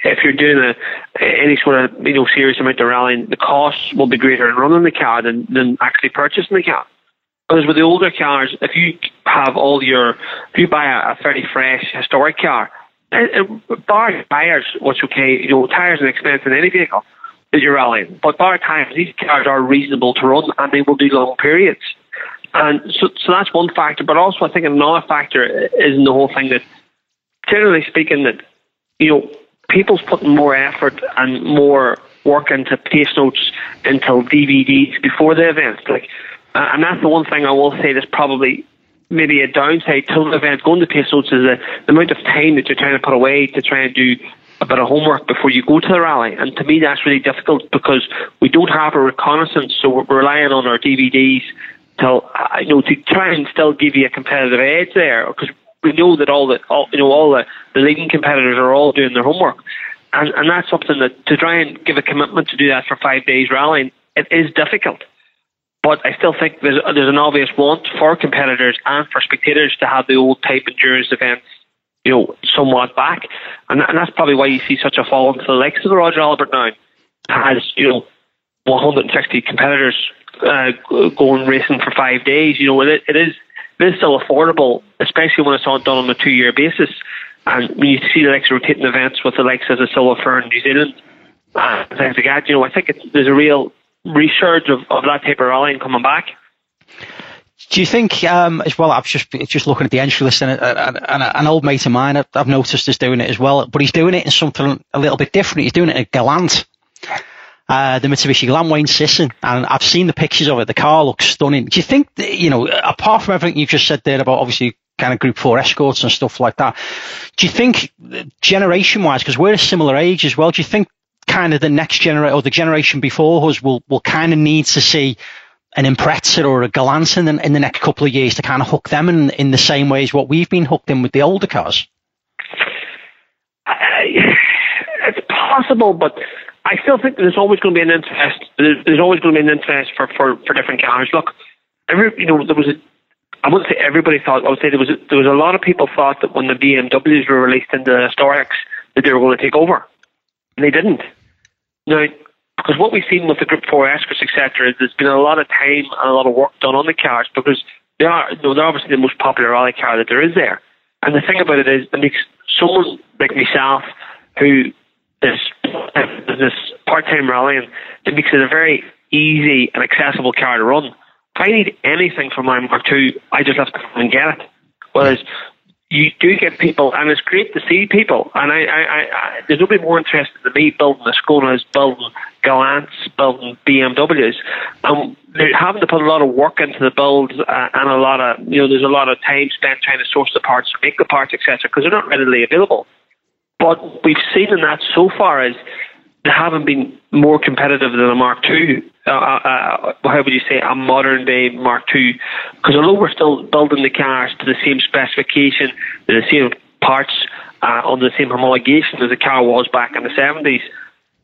if you're doing a, any sort of you know serious amount of rallying, the costs will be greater in running the car than, than actually purchasing the car. Whereas with the older cars, if you have all your, if you buy a, a fairly fresh historic car, bar tires, what's okay, you know, tires are expensive in any vehicle that you're rallying, but bar tires, these cars are reasonable to run and they will do long periods. And so, so that's one factor, but also I think another factor is in the whole thing that, generally speaking, that you know people's putting more effort and more work into pace notes, into DVDs before the event. Like, uh, and that's the one thing I will say that's probably maybe a downside to the event. Going to pace notes is the, the amount of time that you're trying to put away to try and do a bit of homework before you go to the rally. And to me, that's really difficult because we don't have a reconnaissance, so we're relying on our DVDs to, uh, you know, to try and still give you a competitive edge there because we know that all the all, you know all the, the leading competitors are all doing their homework, and and that's something that to try and give a commitment to do that for five days rallying it is difficult. But I still think there's there's an obvious want for competitors and for spectators to have the old type endurance events, you know, somewhat back, and and that's probably why you see such a fall into the likes of the Roger Albert now has you know 160 competitors uh, going racing for five days. You know, it, it is it is still affordable, especially when it's all done on a two year basis. And when you see the likes of rotating events with the likes of the Silver Fern New Zealand and things like that, you know, I think it's, there's a real resurge of, of that type of rallying coming back. Do you think, um, as well, I've just just looking at the entry list, and, and, and an old mate of mine I've noticed is doing it as well, but he's doing it in something a little bit different. He's doing it at Galant uh, the Mitsubishi Galant Wayne Sisson, and I've seen the pictures of it. The car looks stunning. Do you think, you know, apart from everything you've just said there about obviously kind of Group 4 escorts and stuff like that, do you think, generation wise, because we're a similar age as well, do you think kind of the next generation or the generation before us will, will kind of need to see an Impreza or a Galant in the, in the next couple of years to kind of hook them in, in the same way as what we've been hooked in with the older cars? It's possible, but I still think there's always going to be an interest. There's always going to be an interest for, for, for different cars. Look, every you know there was a. I wouldn't say everybody thought. I would say there was a, there was a lot of people thought that when the BMWs were released into the historics that they were going to take over, and they didn't. Now, because what we've seen with the Group Four Escorts, etc., is there's been a lot of time and a lot of work done on the cars because they are you know, they're obviously the most popular rally car that there is there. And the thing about it is, it makes someone like myself who this this part-time rallying, it makes it a very easy and accessible car to run. If I need anything from my Mark II, I just have to come and get it. Whereas you do get people, and it's great to see people. And I, I, I there's nobody more interested than me building the Skodas, building Galants, building BMWs. And they're having to put a lot of work into the build, uh, and a lot of, you know, there's a lot of time spent trying to source the parts, make the parts, etc., because they're not readily available. But we've seen in that so far is they haven't been more competitive than a Mark II. Uh, uh, uh, how would you say a modern day Mark II? Because although we're still building the cars to the same specification, the same parts, uh, on the same homologation as the car was back in the 70s,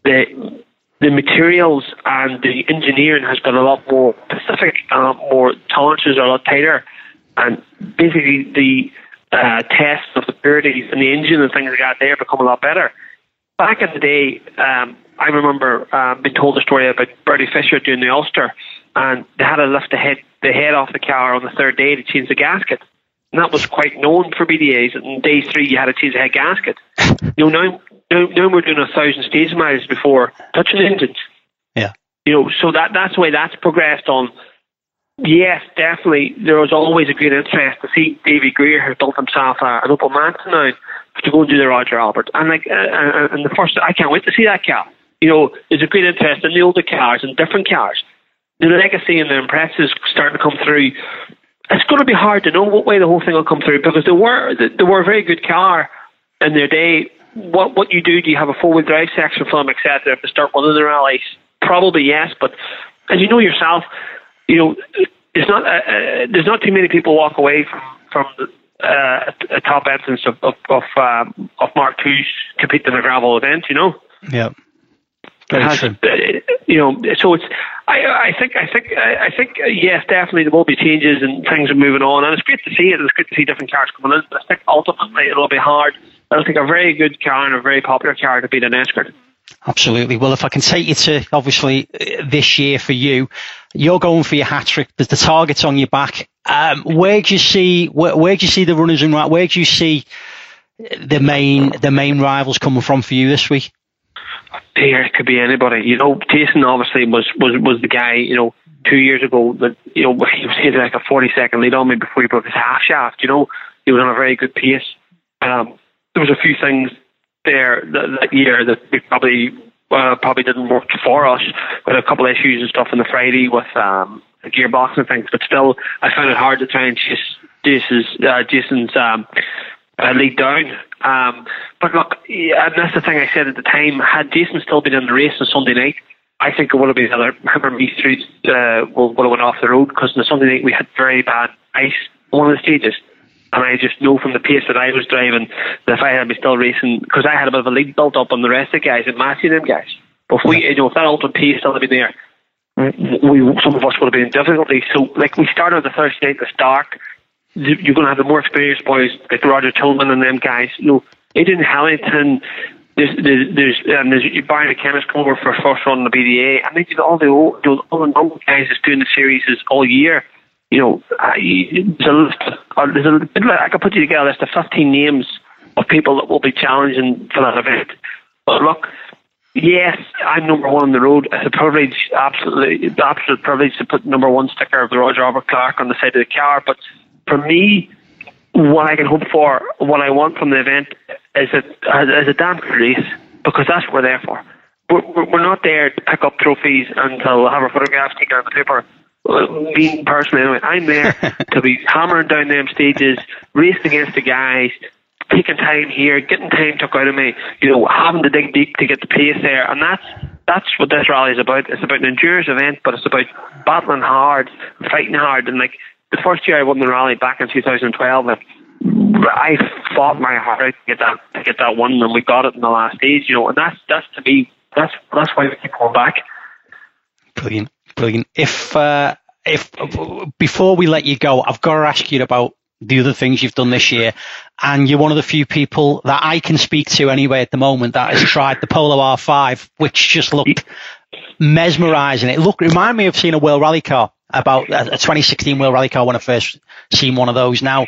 the the materials and the engineering has got a lot more specific, uh, more tolerances are a lot tighter, and basically the uh, tests of the purities and the engine and things like that there become a lot better back in the day, um, I remember um, being told a story about Bertie Fisher doing the Ulster, and they had to lift the head the head off the car on the third day to change the gasket. And that was quite known for BDAs. And day three, you had to change the head gasket. You know, now, now, now we're doing a thousand stage miles before touching engines. Yeah. You know, so that that's the way that's progressed on. Yes, definitely. There was always a great interest to see Davy Greer has built himself a, an Opel Manta now to go and do the Roger Albert. And like, uh, and the first, I can't wait to see that car. You know, there's a great interest in the older cars and different cars. The legacy and the Imprezas starting to come through. It's going to be hard to know what way the whole thing will come through because they were they were a very good car in their day. What what you do? Do you have a four wheel drive section for them, etc. If they start running the rallies, probably yes. But as you know yourself, you know, it's not uh, uh, there's not too many people walk away from from the, uh, a top entrance of of of, um, of Mark II's compete in a gravel event. You know. Yeah. Has, uh, you know, so it's. I, I think. I think. I think. Uh, yes, definitely there will be changes and things are moving on, and it's great to see it. It's great to see different cars coming in. But I think ultimately it'll be hard. I think a very good car and a very popular car to beat an Escort. Absolutely. Well, if I can take you to obviously uh, this year for you, you're going for your hat trick. There's the targets on your back. Um, where do you see where, where do you see the runners in right? Where do you see the main the main rivals coming from for you this week? Here it could be anybody. You know, Jason obviously was was was the guy. You know, two years ago that you know he was hitting like a forty second lead on me before he broke his half shaft. You know, he was on a very good pace. Um, there was a few things there that, that year that we probably uh, probably didn't work for us. We had a couple of issues and stuff on the Friday with um, the gearbox and things, but still, I found it hard to try and chase Jason's, uh, Jason's um, uh, lead down. Um, but look, and that's the thing I said at the time. Had Jason still been in the race on Sunday night, I think it would have been another. Him me through uh, would have went off the road because on the Sunday night we had very bad ice on one of the stages. And I just know from the pace that I was driving that if I had been still racing, because I had a bit of a lead built up on the rest of the guys and matching them guys. But if we, you know, if that ultimate pace still had been there, we some of us would have been in difficulty. So, like, we started the Thursday night, it's dark. You're going to have the more experienced boys like Roger Tillman and them guys. You know, Aidan Harrington, there's there's there's, um, there's Barry McKenna's come over for first run in the BDA, and they did all the old, you know, all the normal guys that's doing the series all year you know, there's a list. Of, there's a, I could put you together a list of 15 names of people that will be challenging for that event. But look, yes, I'm number one on the road. It's a privilege, absolutely, absolute privilege to put number one sticker of the Roger Albert Clark on the side of the car. But for me, what I can hope for, what I want from the event, is a, is a damn good race because that's what we're there for. We're, we're not there to pick up trophies and to have our photographs taken on the paper me personally, anyway, I'm there to be hammering down them stages, racing against the guys, taking time here, getting time took out of me, you know, having to dig deep to get the pace there, and that's that's what this rally is about. It's about an endurance event, but it's about battling hard, fighting hard, and like the first year I won the rally back in 2012. I fought my heart out to get that to get that one, and we got it in the last stage, you know. And that's that's to me that's that's why we keep going back. Brilliant. Brilliant. If uh, if before we let you go, I've got to ask you about the other things you've done this year, and you're one of the few people that I can speak to anyway at the moment that has tried the Polo R5, which just looked mesmerising. It looked remind me of seeing a World Rally car about a 2016 World Rally car when I first seen one of those. Now,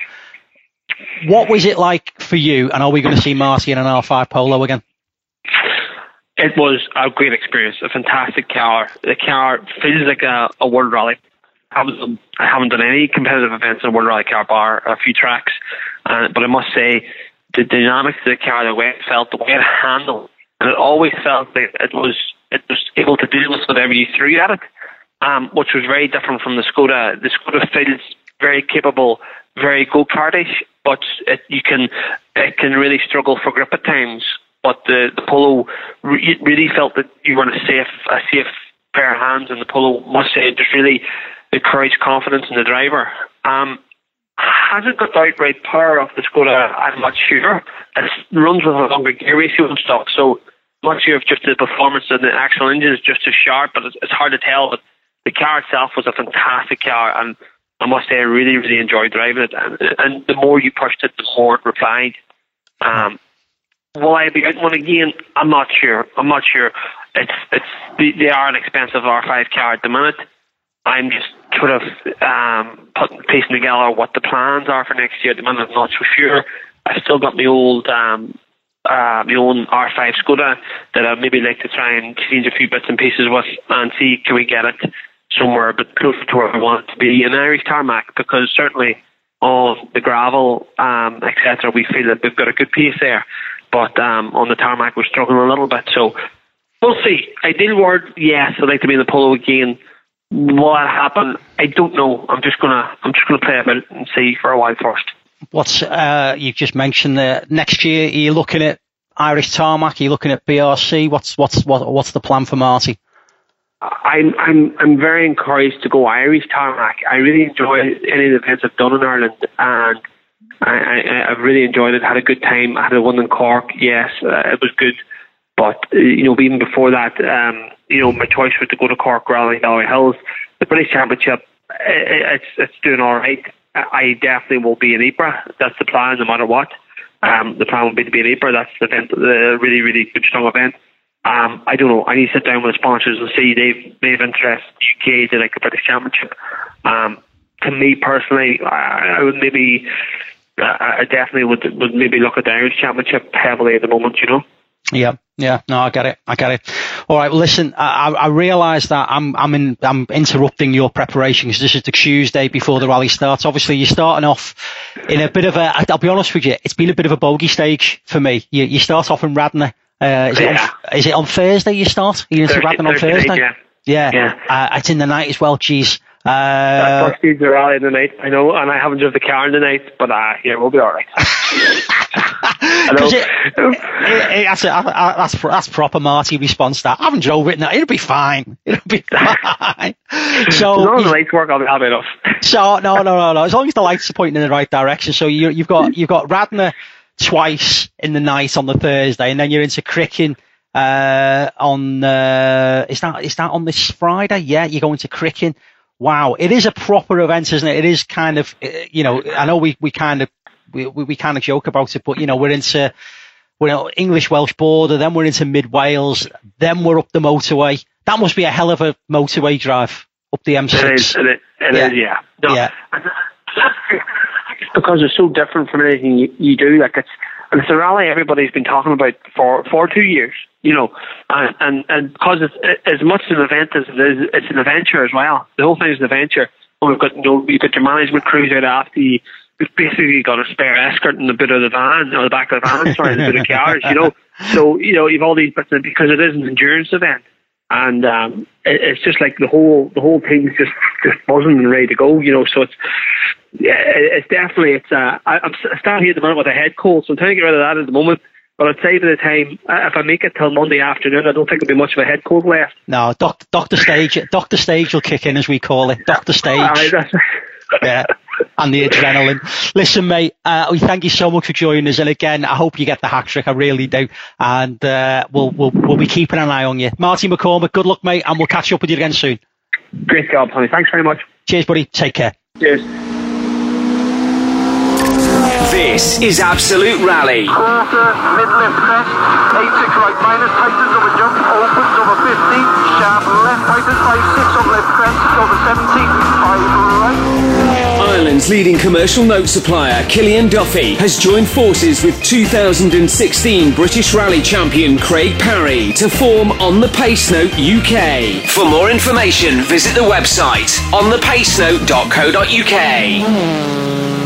what was it like for you? And are we going to see Marty in an R5 Polo again? it was a great experience, a fantastic car. The car feels like a, a world rally. I done, I haven't done any competitive events in a world rally car bar, a few tracks, uh, but I must say the dynamics of the car, the way it felt, the way it handled, and it always felt like it was it was able to deal with whatever you threw at it, um, which was very different from the Skoda. The Skoda feels very capable, very go kartish, but it, you can it can really struggle for grip at times. But the, the Polo re- really felt that you were in a safe a safe pair of hands, and the Polo must say just really encouraged confidence in the driver. Um, has it got the outright power of the Skoda? I'm not sure. It runs with a longer gear ratio and stuff, so I'm not sure if just the performance of the actual engine is just as sharp, but it's, hard to tell. But the car itself was a fantastic car, and I must say I really, really enjoyed driving it. And, and the more you pushed it, the more it refined. Um, will I be out one again? I'm not sure. I'm not sure. It's it's they are an expensive R5 car at the minute. I'm just sort of um, putting piecing together what the plans are for next year. At the minute, I'm not so sure. I've still got my old um, uh, my own R5 Skoda that I maybe like to try and change a few bits and pieces with and see can we get it somewhere but closer to where I want it to be in Irish tarmac because certainly on the gravel, um, etc., we feel that we've got a good pace there. But um, on the tarmac, we're struggling a little bit. So we'll see. Ideal word, yes, I'd like to be in the polo again. What happen? I don't know. I'm just gonna I'm just gonna play a bit and see for a while first. What's uh, you've just mentioned there? Next year, are you looking at Irish tarmac? Are you looking at BRC? What's what's what, what's the plan for Marty? I'm I'm I'm very encouraged to go Irish tarmac. I really enjoy any of the events I've done in Ireland, and I, I I've really enjoyed it. Had a good time. I had a one in Cork. Yes, uh, it was good. But uh, you know, even before that, um, you know, my choice was to go to Cork than Galway Hills. The British Championship, it's it's doing all right. I definitely will be in Ypres. That's the plan, no matter what. Um, the plan will be to be in Ypres. That's the event, the really really good strong event. Um, I don't know. I need to sit down with the sponsors and see they've they've interest UK to like a British Championship. Um, to me personally, I, I would maybe, I definitely would would maybe look at the Irish Championship heavily at the moment. You know. Yeah, yeah, no, I get it, I get it. All right, listen, I, I realise that I'm, I'm in, I'm interrupting your preparation because this is the Tuesday before the rally starts. Obviously, you're starting off in a bit of a. I'll be honest with you, it's been a bit of a bogey stage for me. You, you start off in Radnor uh, is, yeah. it on, is it on Thursday you start? Are you into Thursday, on Thursday? yeah. Yeah. yeah. Uh, it's in the night as well, geez. Uh, first speeds are rally in the night, I know, and I haven't driven the car in the night, but uh, yeah, we'll be all right. it, it, it, that's, a, that's, that's proper Marty response. That I haven't drove it now. It'll be fine. It'll be fine. So as long as the lights work, I'll be happy enough. So no, no, no, no. As long as the lights are pointing in the right direction. So you, you've got you've got Radnor twice in the night on the Thursday, and then you're into Cricking uh, on uh, is that is that on this Friday? Yeah, you're going to Cricking. Wow, it is a proper event, isn't it? It is kind of uh, you know I know we, we kind of we, we kind of joke about it, but you know we're into we're English Welsh border, then we're into mid Wales, then we're up the motorway. That must be a hell of a motorway drive up the M6. It is, it is, it yeah. Is, yeah. No, yeah because it's so different from anything you, you do. Like it's and it's a rally everybody's been talking about for for two years, you know, and and, and because it's as much an event as it is, it's an adventure as well. The whole thing is an adventure. And we've got you know you've got your management crews out after you. We've basically got a spare escort in the bit of the van, or the back of the van, sorry, in the bit of cars, you know. So you know you've all these bits because it is an endurance event and um, it, it's just like the whole the whole thing's just just buzzing and ready to go, you know. So it's yeah, it's definitely it's. Uh, I, I'm standing here at the moment with a head cold, so I'm trying to get rid of that at the moment. But I'd say by the time if I make it till Monday afternoon, I don't think there'll be much of a head cold left. No, Doctor Doctor Stage, Doctor Stage will kick in as we call it. Doctor Stage. yeah and the adrenaline. Listen, mate, uh, we thank you so much for joining us. And again, I hope you get the hat trick. I really do. And uh, we'll, we'll, we'll be keeping an eye on you. Marty McCormack, good luck, mate, and we'll catch up with you again soon. Great job, Tony. Thanks very much. Cheers, buddy. Take care. Cheers. This is Absolute Rally. Quarter, mid left crest, 8 6 right minus, tightens over jump, opens over 50, sharp left, tightens 5 6 over left crest, over 70, 5 right. Ireland's leading commercial note supplier, Killian Duffy, has joined forces with 2016 British Rally champion Craig Parry to form On the Pace Note UK. For more information, visit the website onthepacenote.co.uk.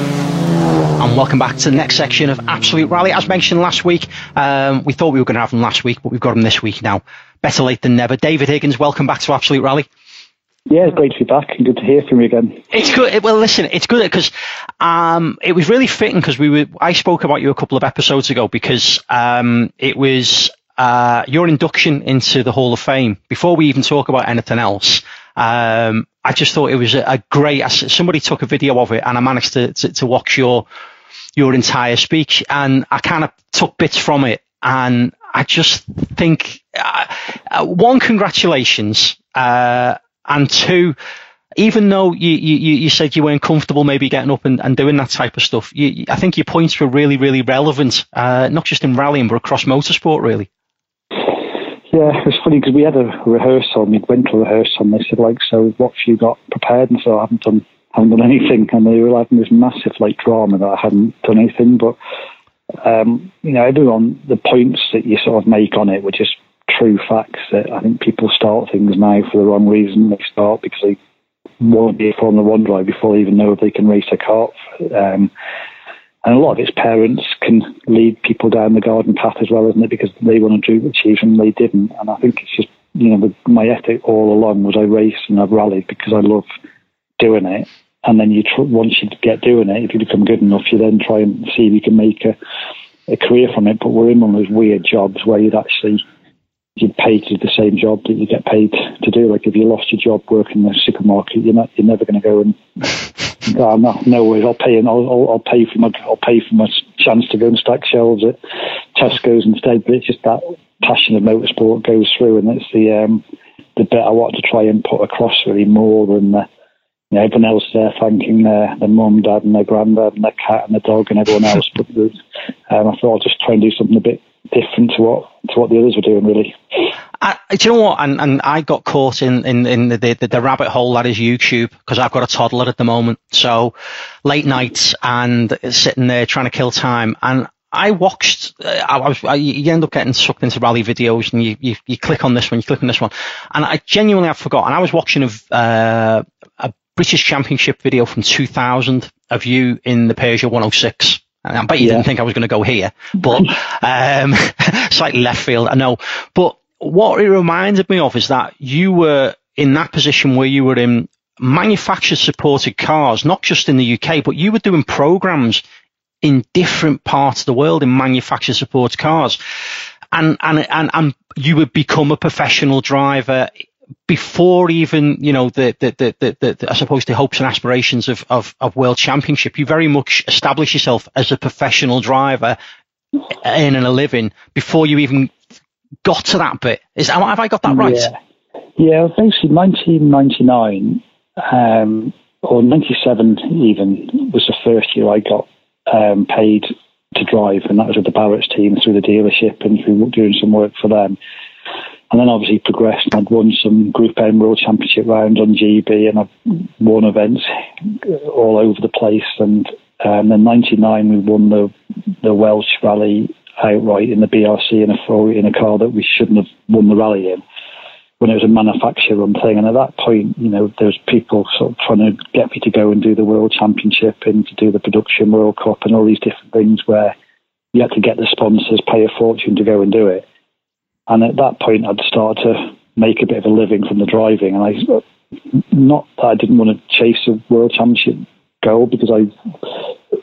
And welcome back to the next section of Absolute Rally. As mentioned last week, um, we thought we were going to have them last week, but we've got them this week now. Better late than never. David Higgins, welcome back to Absolute Rally. Yeah, it's great to be back and good to hear from you again. It's good. Well, listen, it's good because um, it was really fitting because we were. I spoke about you a couple of episodes ago because um, it was uh, your induction into the Hall of Fame. Before we even talk about anything else, um, I just thought it was a, a, great. Somebody took a video of it, and I managed to, to, to watch your your entire speech, and I kind of took bits from it, and I just think uh, uh, one, congratulations. Uh, and two, even though you, you, you said you weren't comfortable maybe getting up and, and doing that type of stuff, you, I think your points were really, really relevant, uh, not just in rallying, but across motorsport, really. Yeah, it was funny because we had a rehearsal, to rehearsal, and they said, like, so what have you got prepared? And so I haven't done, haven't done anything. And they were having this massive, like, drama that I hadn't done anything. But, um, you know, everyone, the points that you sort of make on it were just true facts that I think people start things now for the wrong reason. They start because they want to be a Formula One driver before they even know if they can race a kart. Um, and a lot of its parents can lead people down the garden path as well, isn't it? Because they want to do achieve and they didn't. And I think it's just you know my ethic all along was I race and I've rallied because I love doing it. And then you tr- once you get doing it, if you become good enough, you then try and see if you can make a, a career from it. But we're in one of those weird jobs where you'd actually you'd pay to do the same job that you get paid to do. Like if you lost your job working in the supermarket, you're not you're never going to go and oh, no, no worries. I'll pay and I'll, I'll, I'll pay for my I'll pay for my chance to go and stack shelves at Tesco's instead. But it's just that passion of motorsport goes through, and it's the um, the bit I want to try and put across really more than the. You know, everyone else there thanking their, their mum, dad, and their granddad, and their cat, and their dog, and everyone else. But um, I thought I'll just try and do something a bit different to what to what the others were doing, really. I, do you know what? And, and I got caught in, in, in the, the, the rabbit hole that is YouTube because I've got a toddler at the moment. So late nights and sitting there trying to kill time. And I watched, uh, I was, I, you end up getting sucked into rally videos and you, you, you, click on this one, you click on this one. And I genuinely have forgotten. I was watching a, uh, a British Championship video from 2000 of you in the Peugeot 106 I bet you yeah. didn't think I was going to go here, but um, slightly left field, I know. But what it reminded me of is that you were in that position where you were in manufacturer supported cars, not just in the UK, but you were doing programs in different parts of the world in manufacturer supported cars. And, and, and, and you would become a professional driver before even you know the the, the, the, the I suppose the hopes and aspirations of, of, of world championship, you very much establish yourself as a professional driver in and a living before you even got to that bit. Is have I got that right? Yeah, yeah. Basically, 1999 um, or 97 even was the first year I got um, paid to drive, and that was with the Barrett's team through the dealership and through doing some work for them and then obviously progressed and I'd won some Group N World Championship rounds on GB and I've won events all over the place. And um, in '99 we won the the Welsh Rally outright in the BRC in a in a car that we shouldn't have won the rally in when it was a manufacturer run thing. And at that point, you know, there was people sort of trying to get me to go and do the World Championship and to do the Production World Cup and all these different things where you had to get the sponsors, pay a fortune to go and do it. And at that point, I'd start to make a bit of a living from the driving. And I, not that I didn't want to chase a world championship goal because I,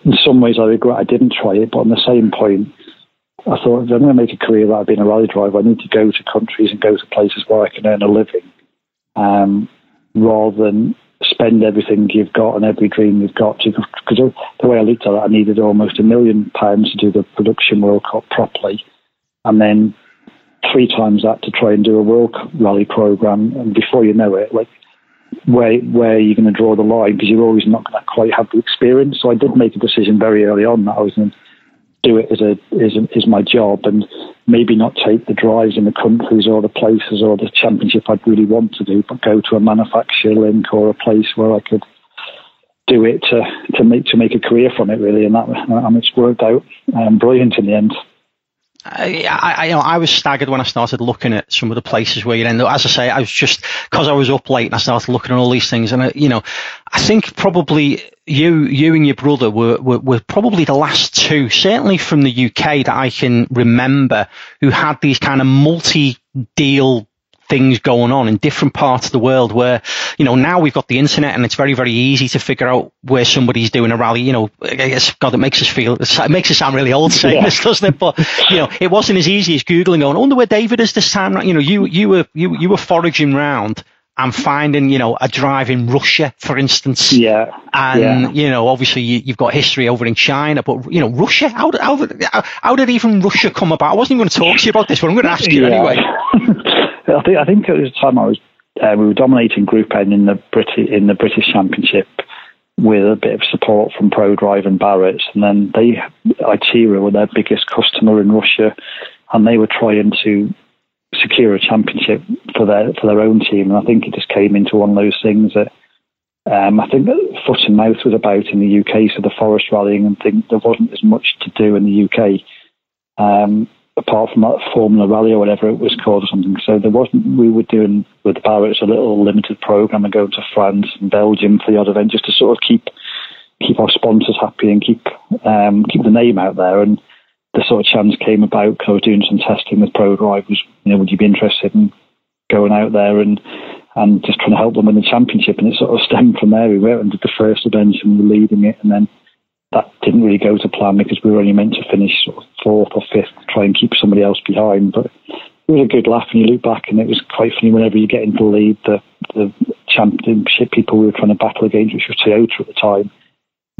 in some ways, I regret I didn't try it. But on the same point, I thought if I'm going to make a career out of being a rally driver, I need to go to countries and go to places where I can earn a living, um, rather than spend everything you've got and every dream you've got. Because the way I looked at it, I needed almost a million pounds to do the production World Cup properly, and then three times that to try and do a World Rally program, and before you know it, like where where you're going to draw the line because you're always not going to quite have the experience. So I did make a decision very early on that I was going to do it as a as, a, as my job and maybe not take the drives in the countries or the places or the championship I'd really want to do, but go to a manufacturer link or a place where I could do it to to make to make a career from it really, and that and it's worked out um, brilliant in the end. I, I, you know, I was staggered when I started looking at some of the places where you end up. As I say, I was just because I was up late and I started looking at all these things, and I, you know, I think probably you, you and your brother were, were, were probably the last two, certainly from the UK that I can remember, who had these kind of multi-deal things going on in different parts of the world where, you know, now we've got the internet and it's very, very easy to figure out where somebody's doing a rally. You know, I guess, God, it makes us feel, it makes us sound really old saying yeah. this, doesn't it? But, you know, it wasn't as easy as Googling going, I wonder where David is this time. You know, you, you were, you, you were foraging round and finding, you know, a drive in Russia, for instance. Yeah. And, yeah. you know, obviously you, have got history over in China, but, you know, Russia, how, how, how, did even Russia come about? I wasn't even going to talk to you about this, but I'm going to ask you yeah. anyway. I think I think at the time I was uh, we were dominating Group N in the British in the British Championship with a bit of support from Prodrive and Barrett's, and then they Itera were their biggest customer in Russia, and they were trying to secure a championship for their for their own team, and I think it just came into one of those things that. Um, I think that foot and mouth was about in the UK, so the forest rallying and think there wasn't as much to do in the UK. Um, apart from that Formula Rally or whatever it was called or something. So there wasn't, we were doing with the Barretts a little limited program and going to France and Belgium for the odd event just to sort of keep keep our sponsors happy and keep um, keep the name out there. And the sort of chance came about because I was doing some testing with Prodrive's, you know, would you be interested in going out there and and just trying to help them win the championship? And it sort of stemmed from there. We went and did the first event and we were leading it and then that didn't really go to plan because we were only meant to finish sort of fourth or fifth, try and keep somebody else behind. But it was a good laugh when you look back, and it was quite funny whenever you get into the lead. The the championship people we were trying to battle against, which was Toyota at the time,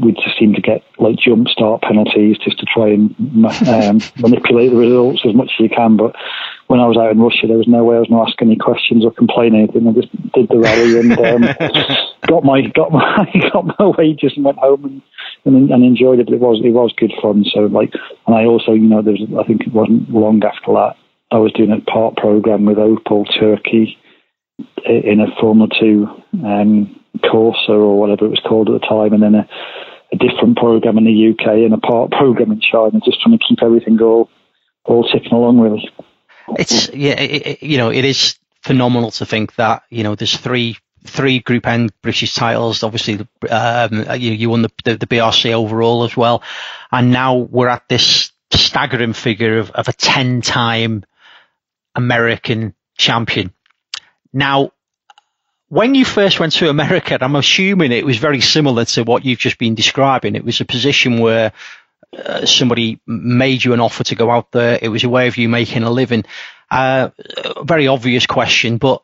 we just seem to get like jump start penalties just to try and um, manipulate the results as much as you can. But when I was out in Russia, there was no way I was going to ask any questions or complain anything. I just did the rally and um, got my got my got my wages and went home and, and, and enjoyed it. But it was it was good fun. So like, and I also you know there was I think it wasn't long after that I was doing a part program with Opel Turkey in a Formula Two um, Corsa or whatever it was called at the time, and then a, a different program in the UK and a part program in China, just trying to keep everything all all ticking along really. It's yeah, it, you know, it is phenomenal to think that you know there's three three Group N British titles. Obviously, um, you, you won the, the, the BRC overall as well, and now we're at this staggering figure of, of a ten time American champion. Now, when you first went to America, I'm assuming it was very similar to what you've just been describing. It was a position where uh, somebody made you an offer to go out there. It was a way of you making a living. Uh, very obvious question, but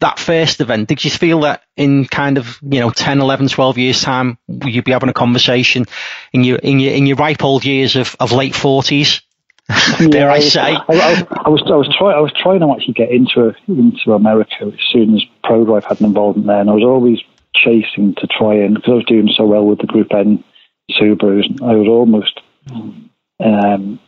that first event, did you feel that in kind of, you know, 10, 11, 12 years time, you'd be having a conversation in your, in your, in your ripe old years of, of late forties? Dare I, say? I, I, I, was, I was trying, I was trying to actually get into, into America as soon as Prodrive had an involvement there. And I was always chasing to try and, because I was doing so well with the Group N Subarus, I was almost, um,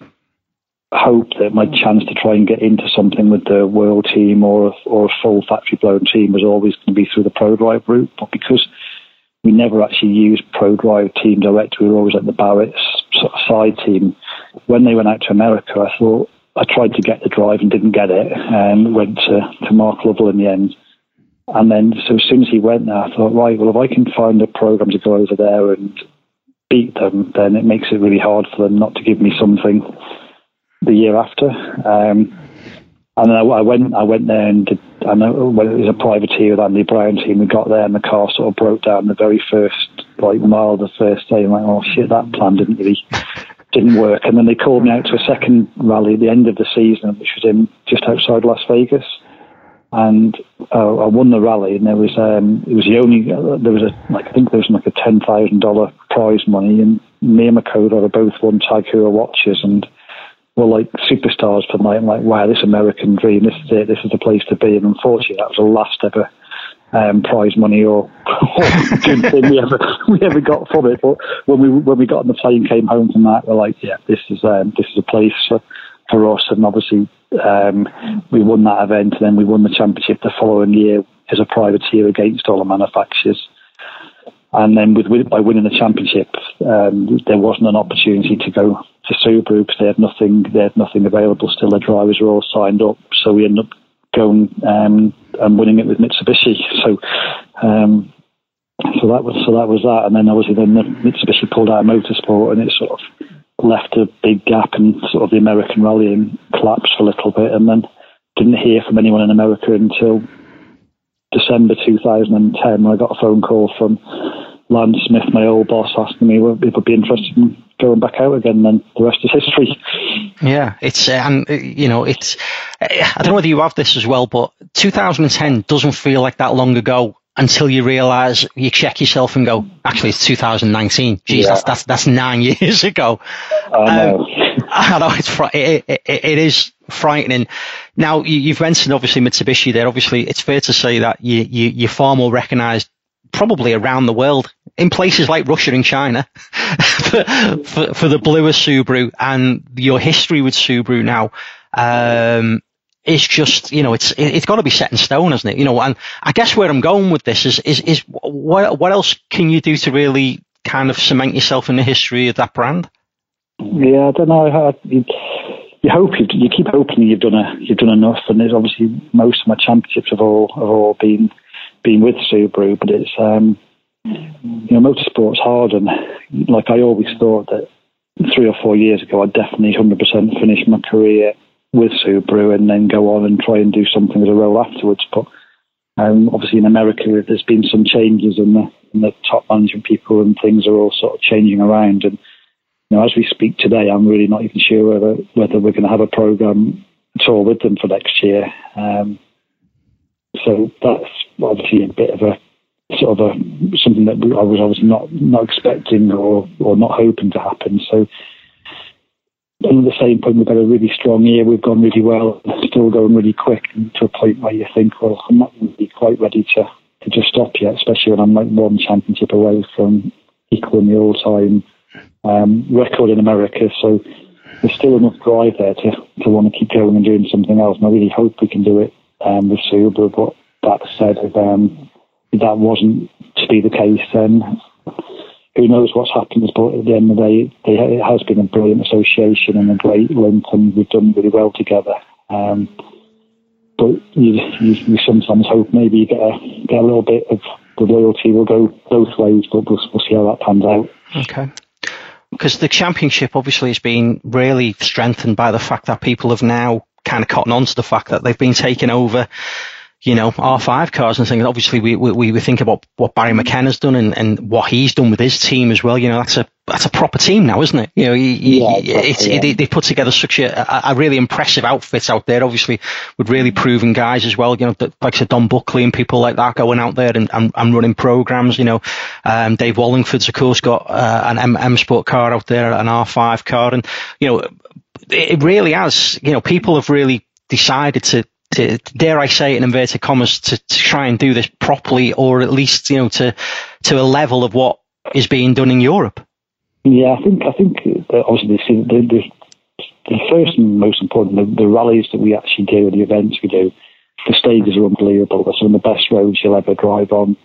hope that my chance to try and get into something with the world team or or a full factory blown team was always going to be through the Prodrive route. But because we never actually used Prodrive team direct, we were always at the Barrett's sort of side team. When they went out to America, I thought I tried to get the drive and didn't get it, and went to, to Mark Lovell in the end. And then, so as soon as he went there, I thought, right, well, if I can find a program to go over there and beat them, then it makes it really hard for them not to give me something the year after. Um, and I, I, went, I went there and did, I know when it was a privateer with Andy Brown team. We got there and the car sort of broke down the very first like mile the first day. I'm like, oh shit, that plan didn't really didn't work. And then they called me out to a second rally at the end of the season, which was in just outside Las Vegas. And uh, I won the rally, and there was um, it was the only uh, there was a like I think there was like a ten thousand dollar prize money, and me and Makoto both won Tag Heuer watches, and were like superstars for night. I'm like, wow, this American dream, this is it, this is the place to be. And unfortunately, that was the last ever um, prize money or, or thing we ever we ever got from it. But when we when we got on the plane, came home from that, we're like, yeah, this is um, this is a place for, for us. And obviously, um, we won that event, and then we won the championship the following year as a privateer against all the manufacturers. And then with, with by winning the championship, um, there wasn't an opportunity to go to Subaru because they had nothing. They had nothing available. Still, the drivers were all signed up, so we ended up going um, and winning it with Mitsubishi. So, um, so that was so that was that. And then obviously then the Mitsubishi pulled out of motorsport, and it sort of left a big gap in sort of the American rallying collapsed for a little bit, and then didn't hear from anyone in America until December 2010 when I got a phone call from Lance Smith, my old boss, asking me if I'd be interested in going back out again. Then the rest is history. Yeah, it's and uh, you know it's. I don't know whether you have this as well, but 2010 doesn't feel like that long ago until you realise you check yourself and go, actually, it's 2019. Geez, yeah. that's, that's that's nine years ago. I know. Um, I know it's it, it, it is frightening. Now you, have mentioned obviously Mitsubishi there. Obviously, it's fair to say that you, you you're far more recognised probably around the world in places like Russia and China for, for, for, the bluer Subaru and your history with Subaru now. Um, is just you know it's it's got to be set in stone, hasn't it? You know, and I guess where I'm going with this is is is what what else can you do to really kind of cement yourself in the history of that brand? Yeah, I don't know. You, hope you, you keep hoping you've done a you've done enough, and there's obviously most of my championships have all have all been been with Subaru, but it's um, you know motorsport's hard, and like I always thought that three or four years ago, I'd definitely 100% finish my career with Subaru and then go on and try and do something as a role afterwards. But um, obviously in America, there's been some changes in the, in the top management people and things are all sort of changing around. And know, as we speak today, I'm really not even sure whether whether we're going to have a program at all with them for next year. Um, so that's obviously a bit of a sort of a something that I was obviously not not expecting or or not hoping to happen. So at the same point, we've had a really strong year. We've gone really well, still going really quick to a point where you think, well, I'm not really quite ready to, to just stop yet, especially when I'm like one championship away from equaling the all-time um, record in America. So there's still enough drive there to, to want to keep going and doing something else. And I really hope we can do it um, with Subaru. But that said, if, um, if that wasn't to be the case, then who knows what's happened, but at the end of the day, it has been a brilliant association and a great link, and we've done really well together. Um, but you, you, you, sometimes hope maybe you get a, get a little bit of the loyalty will go both ways, but we'll, we'll see how that pans out. Okay. Because the championship obviously has been really strengthened by the fact that people have now kind of cotton on to the fact that they've been taken over you know, R5 cars and things. Obviously, we, we, we think about what Barry McKenna's done and, and what he's done with his team as well. You know, that's a that's a proper team now, isn't it? You know, yeah, it's, yeah. it, they put together such a, a, really impressive outfit out there. Obviously, with really proven guys as well. You know, like I said, Don Buckley and people like that going out there and, and, and running programs. You know, um, Dave Wallingford's of course got uh, an M, M Sport car out there, an R5 car, and you know, it really has. You know, people have really decided to to dare I say it in inverted commas to, to try and do this properly, or at least you know to to a level of what is being done in Europe. Yeah, I think I think obviously the, the, the first and most important the, the rallies that we actually do, the events we do, the stages are unbelievable. They're some of the best roads you'll ever drive on.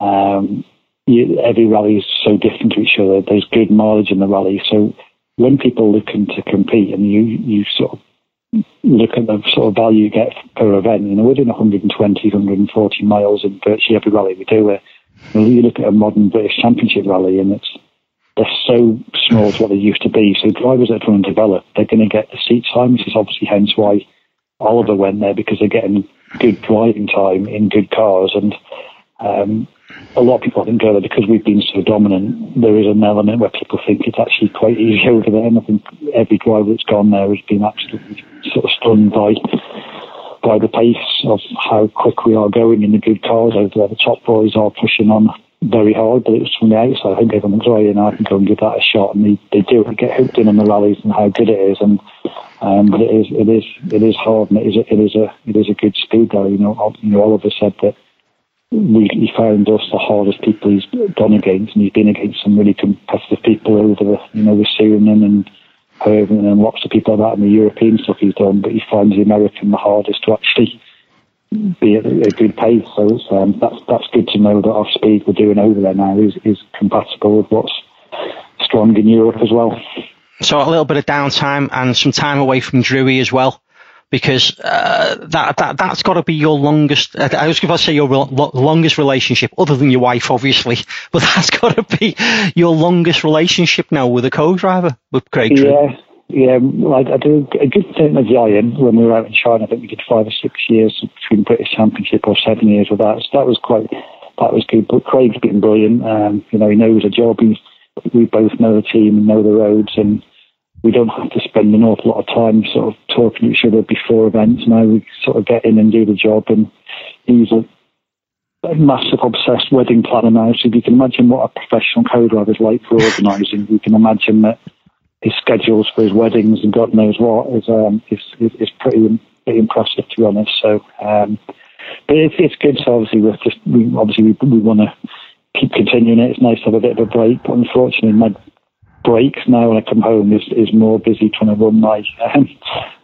Um, you, every rally is so different to each other. There's good mileage in the rally, so when people looking to compete and you you sort of look at the sort of value you get per event. You know, we're doing 120, 140 miles in virtually every rally we do. You, know, you look at a modern British Championship rally, and it's they're so small to what they used to be. So drivers that are develop, they're going to get the seat time, which is obviously hence why Oliver went there because they're getting good driving time in good cars. And um, a lot of people I think go there because we've been so dominant. There is an element where people think it's actually quite easy over there, and I think every driver that's gone there has been absolutely sort of stunned by by the pace of how quick we are going in the good cars over there. The top boys are pushing on very hard, but it's from the outside. I think everyone's right, and I can go and give that a shot, and they, they do get hooked in on the rallies and how good it is, and um, but it is it is it is hard, and it is a, it is a it is a good speed though. You know, you know, Oliver said that we, he found us the hardest people he's gone against, and he's been against some really competitive people over the, you know, with Suriname and Herman and lots of people like that in the European stuff he's done, but he finds the American the hardest to actually be at a good pace. So it's, um, that's that's good to know that our speed we're doing over there now is, is compatible with what's strong in Europe as well. So a little bit of downtime and some time away from Drewy as well because uh, that that that's got to be your longest. I was going to say your lo- longest relationship, other than your wife, obviously, but that's got to be your longest relationship now with a co-driver with Craig. Yeah, yeah. I, I did a good thing with Zion when we were out in China. I think we did five or six years between British Championship or seven years with that. So that was quite that was good. But Craig's been brilliant. Um, you know, he knows the job. He's, we both know the team and know the roads and we don't have to spend an awful lot of time sort of talking to each other before events. Now we sort of get in and do the job, and he's a, a massive obsessed wedding planner now. So if you can imagine what a professional co-driver is like for organising. you can imagine that his schedules for his weddings and God knows what is um, is, is, is pretty, pretty impressive to be honest. So, um, but it's, it's good. So obviously we're just we obviously we, we want to keep continuing it. It's nice to have a bit of a break, but unfortunately my breaks now when I come home is, is more busy trying to run my um,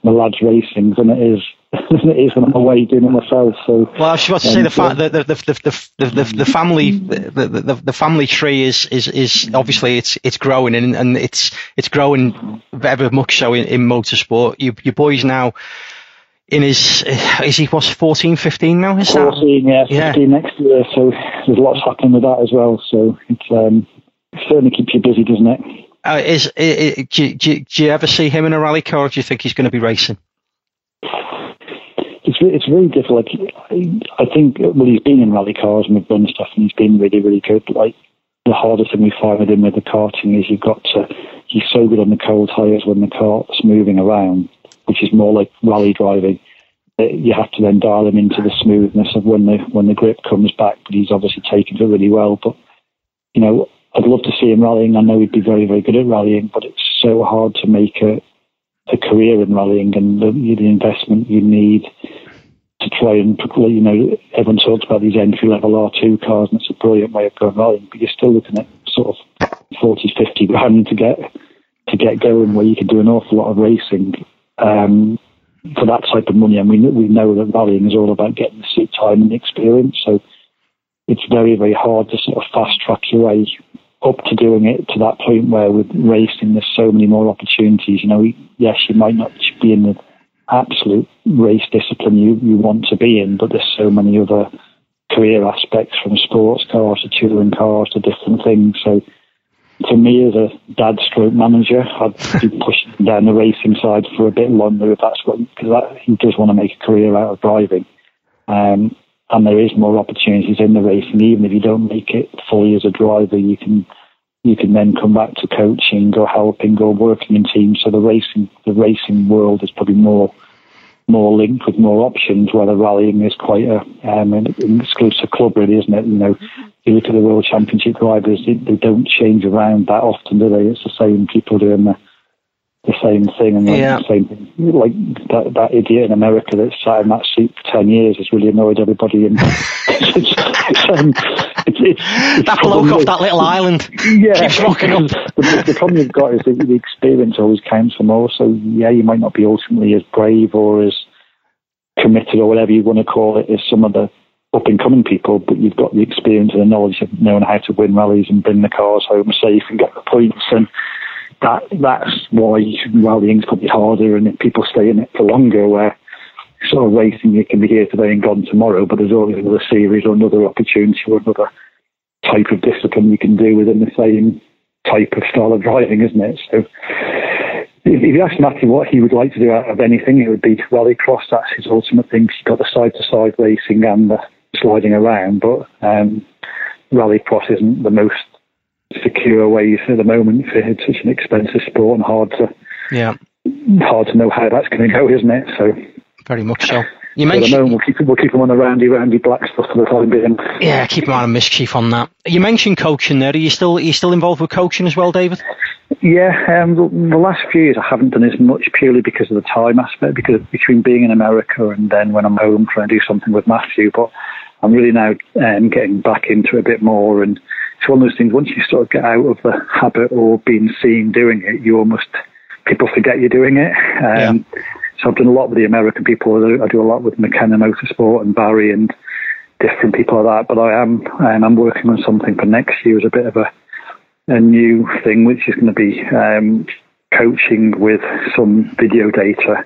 my lads racing than it is than it is when I'm away doing it myself. So well, I was about to say the, fa- the, the, the, the, the, the family the, the, the family tree is, is, is obviously it's it's growing and, and it's it's growing ever much so in, in motorsport. You, your boys now in his is he was 14 15 now is 14 that? yeah 15 yeah. next year so there's lots happening with that as well so it's um certainly keeps you busy doesn't it uh, is, is, do, do, do, you ever see him in a rally car, or do you think he's going to be racing? It's it's really difficult. I think well, he's been in rally cars and we've done stuff, and he's been really really good. Like the hardest thing we find with him with the karting is you've got to. He's so good on the cold tyres when the cart's moving around, which is more like rally driving. You have to then dial him into the smoothness of when the when the grip comes back. But he's obviously taken it really well. But you know, I'd love to see him rallying. I know he'd be very, very good at rallying, but it's so hard to make a, a career in rallying and the, the investment you need to try and, you know, everyone talks about these entry level R2 cars and it's a brilliant way of going rallying, but you're still looking at sort of 40, 50 grand to get, to get going where you can do an awful lot of racing. Um, for that type of money, and we we know that rallying is all about getting the seat time and the experience. So it's very very hard to sort of fast track your way up to doing it to that point where with racing there's so many more opportunities. You know, yes, you might not be in the absolute race discipline you, you want to be in, but there's so many other career aspects from sports cars to touring cars to different things. So for me as a dad stroke manager, I'd be pushing down the racing side for a bit longer if that's what, because he does want to make a career out of driving. Um, and there is more opportunities in the racing. Even if you don't make it fully as a driver, you can you can then come back to coaching or helping or working in teams. So the racing the racing world is probably more more linked with more options. Whether rallying is quite a um, an exclusive club, really, isn't it? You know, you look at the world championship drivers; they, they don't change around that often, do they? It's the same people doing the the same thing and yeah. the same thing. Like that, that idiot in America that sat in that seat for 10 years has really annoyed everybody. And it's, it's, um, it's, it's, that bloke off that little island yeah, keeps rocking up. The, the, problem you've got is that the experience always counts for more. So, yeah, you might not be ultimately as brave or as committed or whatever you want to call it as some of the up and coming people, but you've got the experience and the knowledge of knowing how to win rallies and bring the cars home safe and get the points. And that that's why rallying's probably harder and people stay in it for longer. Where sort of racing, you can be here today and gone tomorrow, but there's always another series or another opportunity or another type of discipline you can do within the same type of style of driving, isn't it? So if you ask Matthew what he would like to do out of anything, it would be rallycross. That's his ultimate thing. He's got the side to side racing and the sliding around, but um, rallycross isn't the most secure ways at the moment for it's such an expensive sport and hard to yeah hard to know how that's going to go, isn't it? So very much so. You mentioned so we'll keep we'll keep them on the roundy roundy black stuff for the time being. Yeah, keep them out of mischief on that. You mentioned coaching there. Are you still are you still involved with coaching as well, David? Yeah, um, the, the, last few years I haven't done as much purely because of the time aspect. Because between being in America and then when I'm home trying to do something with Matthew, but I'm really now um, getting back into it a bit more. And it's one of those things. Once you sort of get out of the habit or being seen doing it, you almost people forget you're doing it. Um, yeah. So I've done a lot with the American people. I do a lot with McKenna Motorsport and Barry and different people like that. But I am um, I'm working on something for next year as a bit of a a new thing, which is going to be um, coaching with some video data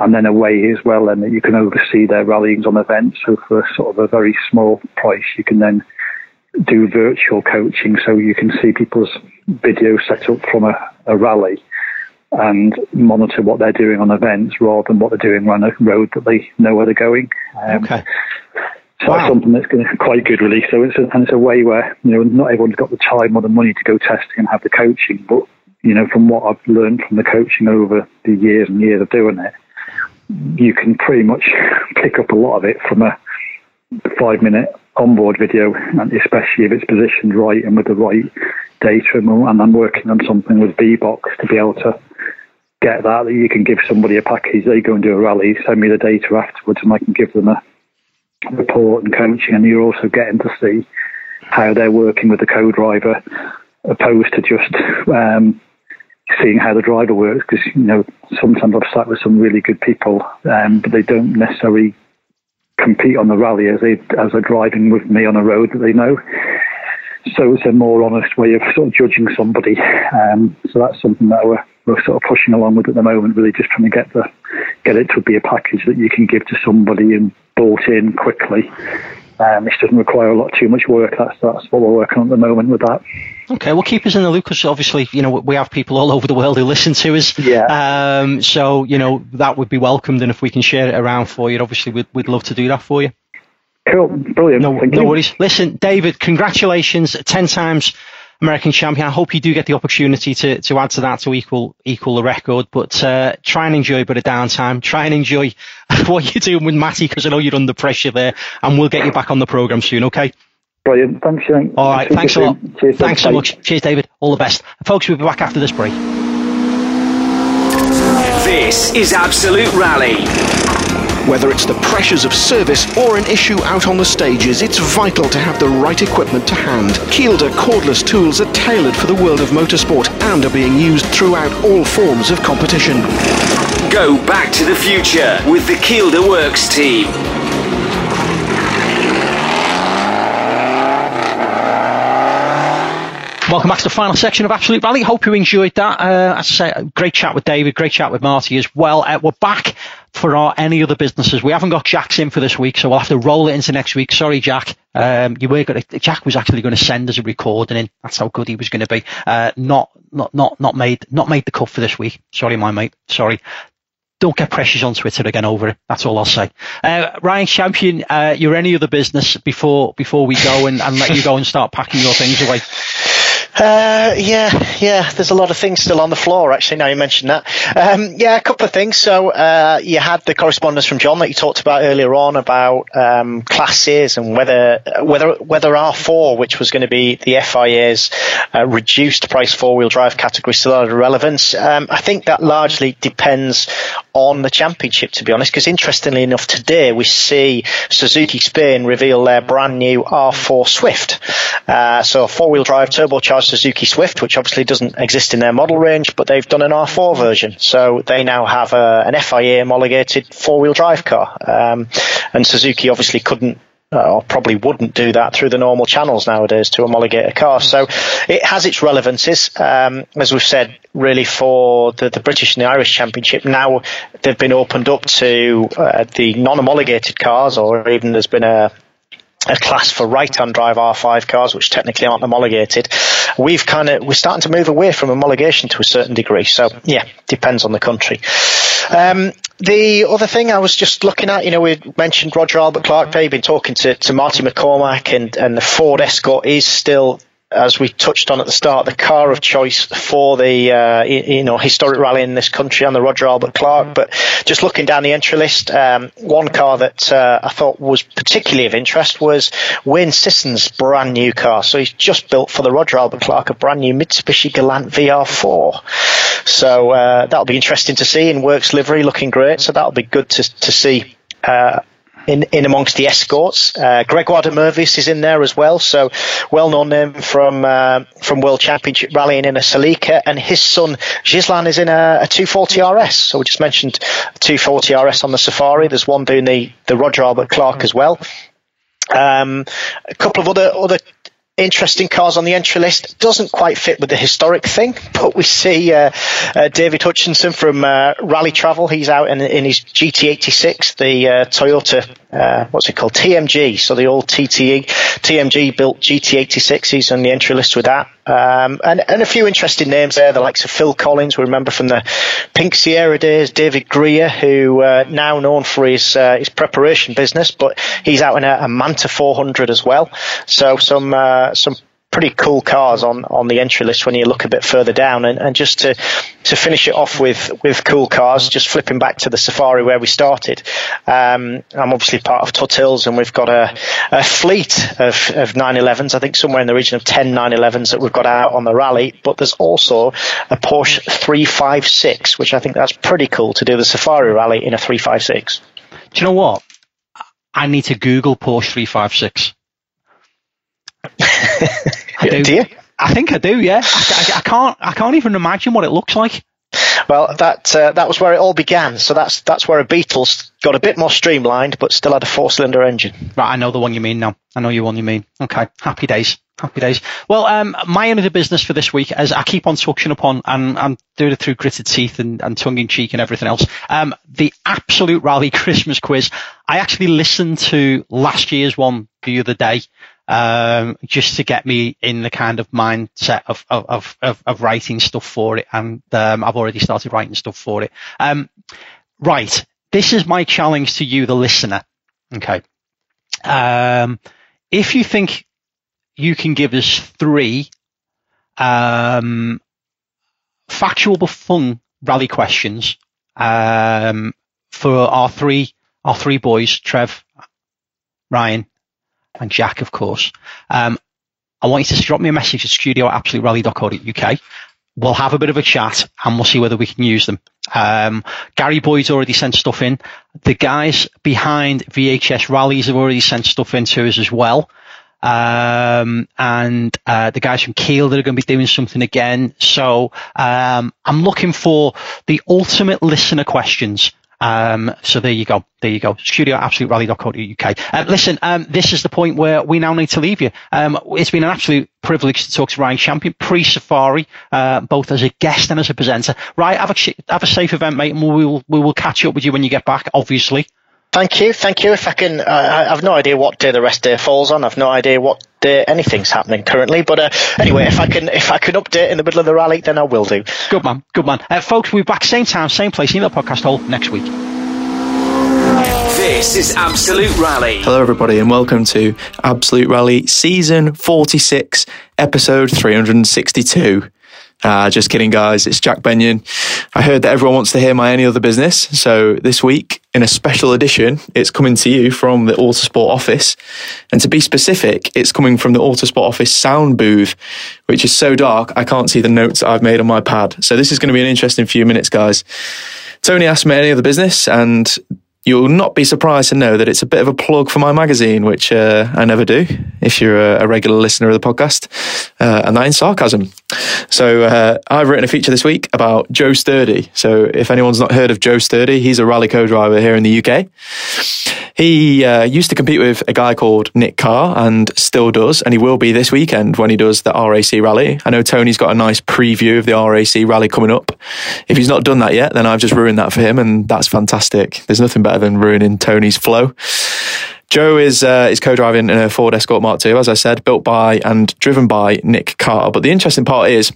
and then a way as well, and that you can oversee their rallyings on events. So for sort of a very small price, you can then do virtual coaching, so you can see people's video set up from a, a rally and monitor what they're doing on events rather than what they're doing on a road that they know where they're going. Um, okay. So wow. that's something that's going to be quite good, really. So it's a, and it's a way where you know not everyone's got the time or the money to go testing and have the coaching, but you know from what I've learned from the coaching over the years and years of doing it, you can pretty much pick up a lot of it from a five minute onboard video, and especially if it's positioned right and with the right data. And I'm working on something with VBox to be able to get that, that you can give somebody a package, they go and do a rally, send me the data afterwards, and I can give them a report and coaching, and you're also getting to see how they're working with the co-driver, opposed to just um, seeing how the driver works. Because you know, sometimes I've sat with some really good people, um, but they don't necessarily compete on the rally as they as they're driving with me on a road that they know. So it's a more honest way of sort of judging somebody. Um, so that's something that we're, we're sort of pushing along with at the moment. Really, just trying to get the get it to be a package that you can give to somebody and bought in quickly. Um, this doesn't require a lot too much work. That's that's what we're working on at the moment with that. Okay, well, keep us in the loop because obviously, you know, we have people all over the world who listen to us. Yeah. Um, so, you know, that would be welcomed, and if we can share it around for you, obviously, we'd, we'd love to do that for you. Cool, brilliant. No, no worries. Listen, David, congratulations, ten times American champion. I hope you do get the opportunity to, to add to that to equal equal the record. But uh, try and enjoy a bit of downtime. Try and enjoy what you're doing with Matty because I know you're under pressure there, and we'll get you back on the program soon. Okay. Brilliant. Thanks, Shane. All right. Thanks a lot. Cheers, thanks so much. Cheers, David. All the best. Folks, we'll be back after this break. This is Absolute Rally. Whether it's the pressures of service or an issue out on the stages, it's vital to have the right equipment to hand. Kielder cordless tools are tailored for the world of motorsport and are being used throughout all forms of competition. Go back to the future with the Kielder Works team. Welcome back to the final section of Absolute Rally. Hope you enjoyed that. Uh, as I say, great chat with David, great chat with Marty as well. Uh, we're back for our any other businesses. We haven't got Jack's in for this week, so we'll have to roll it into next week. Sorry, Jack. Um, you were going Jack was actually going to send us a recording in. That's how good he was going to be. Uh, not, not, not, not made, not made the cut for this week. Sorry, my mate. Sorry. Don't get pressures on Twitter again over it. That's all I'll say. Uh, Ryan Champion, uh, you're any other business before before we go and, and let you go and start packing your things away. Uh, yeah, yeah. There's a lot of things still on the floor. Actually, now you mentioned that. Um, yeah, a couple of things. So uh, you had the correspondence from John that you talked about earlier on about um, classes and whether whether whether R4, which was going to be the FIA's uh, reduced price four wheel drive category, still had relevance. Um, I think that largely depends on the championship, to be honest. Because interestingly enough, today we see Suzuki Spain reveal their brand new R4 Swift. Uh, so four wheel drive turbocharged Suzuki Swift, which obviously doesn't exist in their model range, but they've done an R4 version. So they now have a, an FIA homologated four wheel drive car. Um, and Suzuki obviously couldn't uh, or probably wouldn't do that through the normal channels nowadays to homologate a car. So it has its relevances. Um, as we've said, really for the, the British and the Irish Championship, now they've been opened up to uh, the non-homologated cars, or even there's been a a class for right-hand drive R5 cars, which technically aren't homologated. We've kind of we're starting to move away from homologation to a certain degree. So yeah, depends on the country. Um, the other thing I was just looking at, you know, we mentioned Roger Albert Clark. They've been talking to, to Marty McCormack, and, and the Ford Escort is still as we touched on at the start, the car of choice for the uh, you know historic rally in this country and the Roger Albert Clark. But just looking down the entry list, um, one car that uh, I thought was particularly of interest was Wayne Sisson's brand new car. So he's just built for the Roger Albert Clark a brand new Mitsubishi Galant VR4. So uh, that'll be interesting to see in works livery, looking great. So that'll be good to to see. Uh, in, in amongst the escorts. Uh, Grégoire de Mevius is in there as well, so well known name from uh, from World Championship rallying in a Celica, and his son Ghislain is in a, a 240 RS. So we just mentioned 240 RS on the Safari. There's one doing the the Roger Albert Clark as well. Um, a couple of other other interesting cars on the entry list. Doesn't quite fit with the historic thing, but we see uh, uh, David Hutchinson from uh, Rally Travel. He's out in, in his GT86, the uh, Toyota, uh, what's it called, TMG. So the old TTE, TMG built GT86. He's on the entry list with that. Um, and, and a few interesting names there, the likes of Phil Collins, we remember from the Pink Sierra days, David Greer, who uh, now known for his his preparation business, but he's out in a, a Manta 400 as well. So some uh, some pretty cool cars on, on the entry list when you look a bit further down. And, and just to, to finish it off with, with cool cars, just flipping back to the Safari where we started. Um, I'm obviously part of Tuthills and we've got a, a fleet of, of 911s, I think somewhere in the region of 10 911s that we've got out on the rally. But there's also a Porsche 356, which I think that's pretty cool to do the Safari rally in a 356. Do you know what? I need to Google Porsche 356. I do. you? I think I do. Yeah. I, I, I, can't. I can't even imagine what it looks like. Well, that uh, that was where it all began. So that's that's where a Beetle's got a bit more streamlined, but still had a four-cylinder engine. Right. I know the one you mean now. I know you one you mean. Okay. Happy days. Happy days. Well, um, my end of the business for this week, as I keep on touching upon, and I'm doing it through gritted teeth and, and tongue in cheek and everything else. Um, the absolute rally Christmas quiz. I actually listened to last year's one the other day um, just to get me in the kind of mindset of, of, of, of writing stuff for it. And um, I've already started writing stuff for it. Um, right. This is my challenge to you, the listener. Okay. Um, if you think you can give us three um, factual but fun rally questions um, for our three our three boys, Trev, Ryan, and Jack, of course. Um, I want you to drop me a message at studio at absoluterally.co.uk. We'll have a bit of a chat and we'll see whether we can use them. Um, Gary Boyd's already sent stuff in. The guys behind VHS rallies have already sent stuff in to us as well. Um, and uh, the guys from Keel that are going to be doing something again. So um, I'm looking for the ultimate listener questions. Um, so there you go. There you go. Studio at absoluterally.co.uk. Uh, listen, um, this is the point where we now need to leave you. Um, it's been an absolute privilege to talk to Ryan Champion pre-Safari, uh, both as a guest and as a presenter. Right, have a, have a safe event, mate, and we will, we will catch up with you when you get back, obviously. Thank you, thank you. If I can, uh, I've no idea what day the rest day falls on. I've no idea what day anything's happening currently. But uh, anyway, if I can, if I can update in the middle of the rally, then I will do. Good man, good man, uh, folks. We'll be back same time, same place, in the podcast hall next week. This is Absolute Rally. Hello, everybody, and welcome to Absolute Rally Season 46, Episode 362. Uh, just kidding, guys. It's Jack Benyon. I heard that everyone wants to hear my any other business. So this week, in a special edition, it's coming to you from the Autosport office. And to be specific, it's coming from the Autosport office sound booth, which is so dark, I can't see the notes I've made on my pad. So this is going to be an interesting few minutes, guys. Tony asked me any other business, and you'll not be surprised to know that it's a bit of a plug for my magazine, which uh, I never do if you're a, a, regular listener of the podcast, uh, and that in sarcasm. So uh, I've written a feature this week about Joe Sturdy. So if anyone's not heard of Joe Sturdy, he's a rally co-driver here in the UK. He uh, used to compete with a guy called Nick Carr and still does, and he will be this weekend when he does the RAC rally. I know Tony's got a nice preview of the RAC rally coming up. If he's not done that yet, then I've just ruined that for him, and that's fantastic. There's nothing better than ruining Tony's flow. Joe is uh, is co-driving in a Ford Escort Mark II, as I said, built by and driven by Nick Carr. But the interesting part is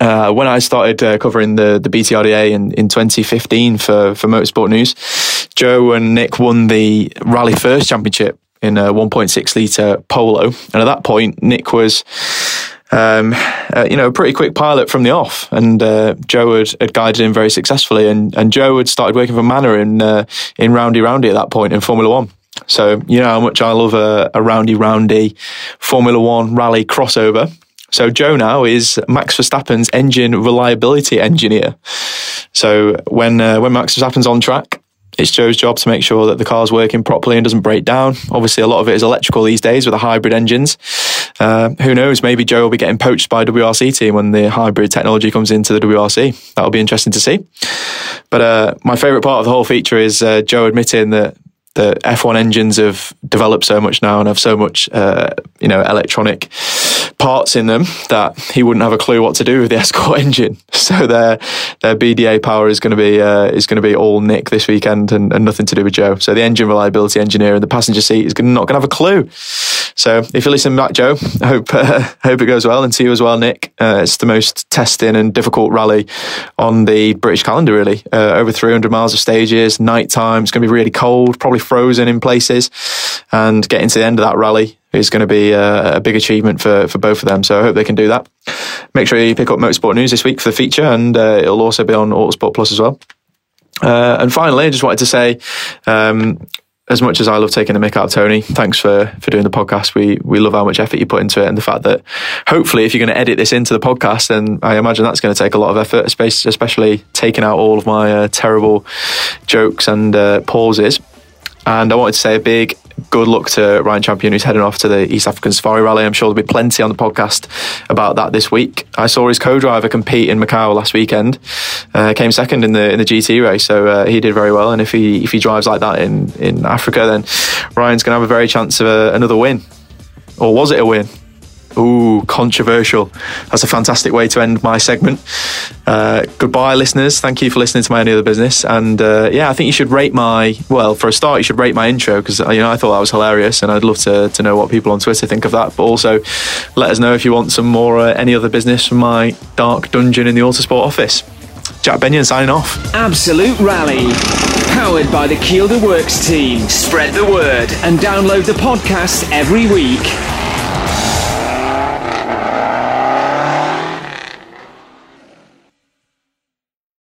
uh, when I started uh, covering the, the BTRDA in, in 2015 for, for Motorsport News, Joe and Nick won the Rally First Championship in a 1.6 litre Polo. And at that point, Nick was, um, uh, you know, a pretty quick pilot from the off. And uh, Joe had, had, guided him very successfully. And, and Joe had started working for Manor in, uh, in Roundy Roundy at that point in Formula One. So, you know how much I love a, a roundy, roundy Formula One rally crossover. So Joe now is Max Verstappen's engine reliability engineer. So when uh, when Max Verstappen's on track, it's Joe's job to make sure that the car's working properly and doesn't break down. Obviously, a lot of it is electrical these days with the hybrid engines. Uh, who knows? Maybe Joe will be getting poached by WRC team when the hybrid technology comes into the WRC. That'll be interesting to see. But uh, my favourite part of the whole feature is uh, Joe admitting that the F1 engines have developed so much now and have so much, uh, you know, electronic parts in them that he wouldn't have a clue what to do with the Escort engine. So their their BDA power is going to be uh, is going to be all Nick this weekend and, and, nothing to do with Joe. So the engine reliability engineer in the passenger seat is not going to have a clue. So if you listen back, Joe, I hope uh, hope it goes well, and to you as well, Nick. Uh, it's the most testing and difficult rally on the British calendar, really. Uh, over 300 miles of stages, night time. It's going to be really cold, probably frozen in places, and getting to the end of that rally is going to be a, a, big achievement for, for both of them. So I hope they can do that. Make sure you pick up Motorsport News this week for the feature, and uh, it'll also be on Autosport Plus as well. Uh, and finally, I just wanted to say, um, as much as I love taking the mick out of Tony, thanks for, for doing the podcast. We we love how much effort you put into it, and the fact that hopefully, if you're going to edit this into the podcast, then I imagine that's going to take a lot of effort, especially taking out all of my uh, terrible jokes and uh, pauses. And I wanted to say a big good luck to Ryan Champion, who's heading off to the East African Safari Rally. I'm sure there'll be plenty on the podcast about that this week. I saw his co-driver compete in Macau last weekend. Uh, came second in the in the GT race, so uh, he did very well. And if he if he drives like that in in Africa, then Ryan's going to have a very chance of a, another win. Or was it a win? Ooh, controversial. That's a fantastic way to end my segment. Uh, goodbye, listeners. Thank you for listening to my Any Other Business. And uh, yeah, I think you should rate my, well, for a start, you should rate my intro because, you know, I thought that was hilarious and I'd love to, to know what people on Twitter think of that. But also let us know if you want some more uh, Any Other Business from my dark dungeon in the Autosport office. Jack Benyon signing off. Absolute Rally. Powered by the Kielder Works team. Spread the word and download the podcast every week.